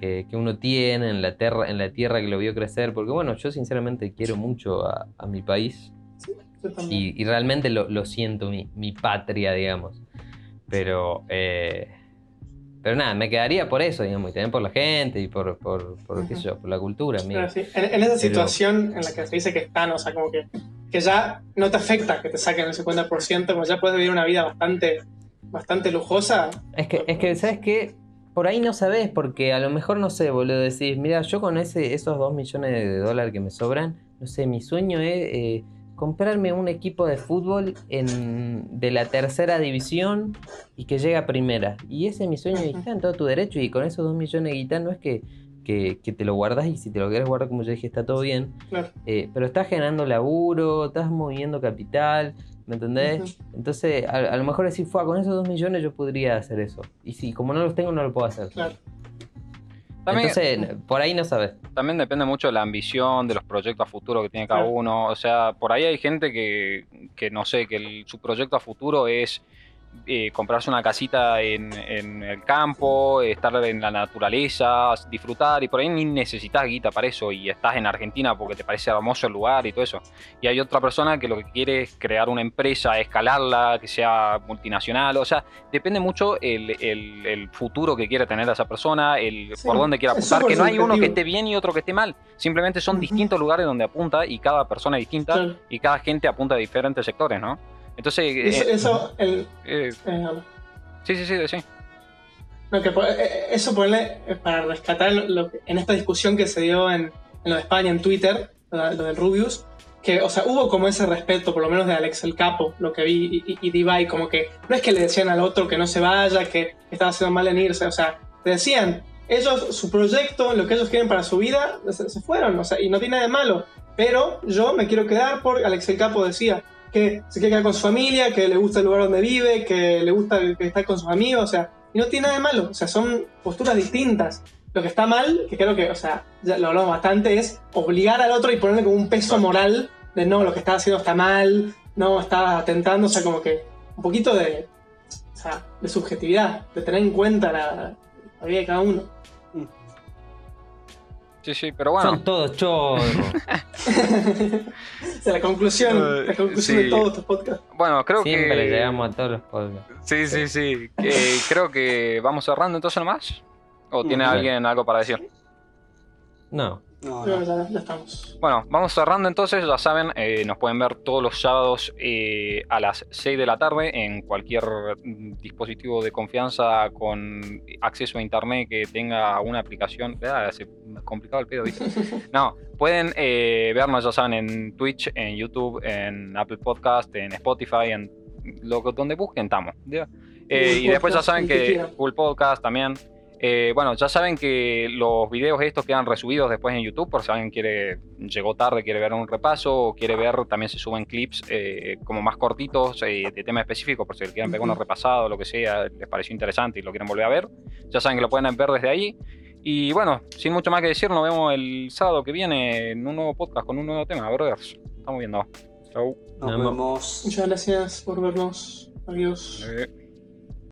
Speaker 4: que, que uno tiene en la, tierra, en la tierra que lo vio crecer, porque bueno, yo sinceramente quiero mucho a, a mi país
Speaker 6: Yo también.
Speaker 4: y, y realmente lo, lo siento, mi, mi patria, digamos. Pero, eh, pero nada, me quedaría por eso, digamos, y también por la gente y por, por, por, qué sé yo, por la cultura.
Speaker 6: Pero sí, en, en esa situación en la que se dice que están, o sea, como que, que ya no te afecta que te saquen el 50%, como ya puedes vivir una vida bastante, bastante lujosa.
Speaker 4: Es que, es que, ¿sabes qué? Por ahí no sabes, porque a lo mejor no sé, boludo, decís, mira, yo con ese, esos 2 millones de dólares que me sobran, no sé, mi sueño es eh, comprarme un equipo de fútbol en, de la tercera división y que llegue a primera. Y ese es mi sueño y está en todo tu derecho. Y con esos 2 millones de guitarras no es que, que, que te lo guardas y si te lo quieres guardar, como yo dije, está todo bien.
Speaker 6: Claro.
Speaker 4: Eh, pero estás generando laburo, estás moviendo capital, ¿me entendés? Entonces, a, a lo mejor decir, fue con esos dos millones yo podría hacer eso. Y si como no los tengo, no lo puedo hacer.
Speaker 6: Claro.
Speaker 5: También,
Speaker 4: Entonces, por ahí no sabes.
Speaker 5: también depende mucho de la ambición, de los proyectos a futuro que tiene cada
Speaker 6: Claro.
Speaker 5: uno. O sea, por ahí hay gente que, que no sé, que el- su proyecto a futuro es eh, comprarse una casita en, en el campo, estar en la naturaleza, disfrutar, y por ahí ni necesitas guita para eso, y estás en Argentina porque te parece hermoso el lugar y todo eso. Y hay otra persona que lo que quiere es crear una empresa, escalarla, que sea multinacional, o sea, depende mucho el, el- el futuro que quiere tener esa persona, el
Speaker 6: Sí,
Speaker 5: por dónde quiera apuntar, que no hay uno que esté bien y otro que esté mal, simplemente son distintos lugares donde apunta y cada persona es distinta y cada gente apunta a diferentes sectores, ¿no? Entonces,
Speaker 6: Eso,
Speaker 5: eh,
Speaker 6: eso el-
Speaker 5: eh,
Speaker 6: eh,
Speaker 5: sí, sí, sí, sí.
Speaker 6: no, que po- eh, eso ponerle eh, para rescatar lo, lo en esta discusión que se dio en, en lo de España en Twitter, lo, lo del Rubius, que, o sea, hubo como ese respeto, por lo menos de Alex el Capo, lo que vi, y, y, y de Ibai, como que no es que le decían al otro que no se vaya, que estaba haciendo mal en irse, o sea, le decían, ellos, su proyecto, lo que ellos quieren para su vida, se, se fueron, o sea, y no tiene nada de malo, pero yo me quiero quedar por, Alex el Capo decía, que se quiere quedar con su familia, que le gusta el lugar donde vive, que le gusta que estar con sus amigos, o sea, y no tiene nada de malo, o sea, son posturas distintas. Lo que está mal, que creo que, o sea, ya lo hablamos bastante, es obligar al otro y ponerle como un peso moral de no, lo que está haciendo está mal, no, está atentando, o sea, como que un poquito de, o sea, de subjetividad, de tener en cuenta la, la vida de cada uno.
Speaker 5: Sí, sí, pero bueno.
Speaker 4: Son todos chorros.
Speaker 6: O sea, la conclusión,
Speaker 5: Eh,
Speaker 6: la conclusión
Speaker 5: sí.
Speaker 6: de todos estos podcasts.
Speaker 5: Bueno, creo
Speaker 4: Siempre
Speaker 5: que.
Speaker 4: llegamos a todos los podcasts.
Speaker 5: Sí, sí, sí. Eh, creo que vamos cerrando entonces nomás. ¿O tiene alguien algo para decir?
Speaker 4: No.
Speaker 7: No,
Speaker 6: ya, ya estamos.
Speaker 5: Bueno, vamos cerrando entonces, ya saben, eh, nos pueden ver todos los sábados eh, a las 6 de la tarde en cualquier mm, dispositivo de confianza con acceso a internet que tenga una aplicación. Ah, se complicado el pedo, ¿viste? No, pueden eh, vernos, ya saben, en Twitch, en YouTube, en Apple Podcast, en Spotify, en lo que- donde busquen, estamos. Eh,
Speaker 6: Google
Speaker 5: y después ya saben
Speaker 6: que.
Speaker 5: Google Podcast también. Eh, bueno, ya saben que los videos estos quedan resubidos después en YouTube, por si alguien quiere, llegó tarde, quiere ver un repaso, o quiere ver, también se suben clips eh, como más cortitos eh, de tema específico, por si quieren pegar uno repasado, lo que sea, les pareció interesante y lo quieren volver a ver. Ya saben que lo pueden ver desde ahí. Y bueno, sin mucho más que decir, nos vemos el sábado que viene en un nuevo podcast con un nuevo tema, brothers. Estamos viendo. Chau.
Speaker 4: Nos vemos.
Speaker 7: vemos.
Speaker 6: Muchas gracias por vernos. Adiós.
Speaker 5: Eh.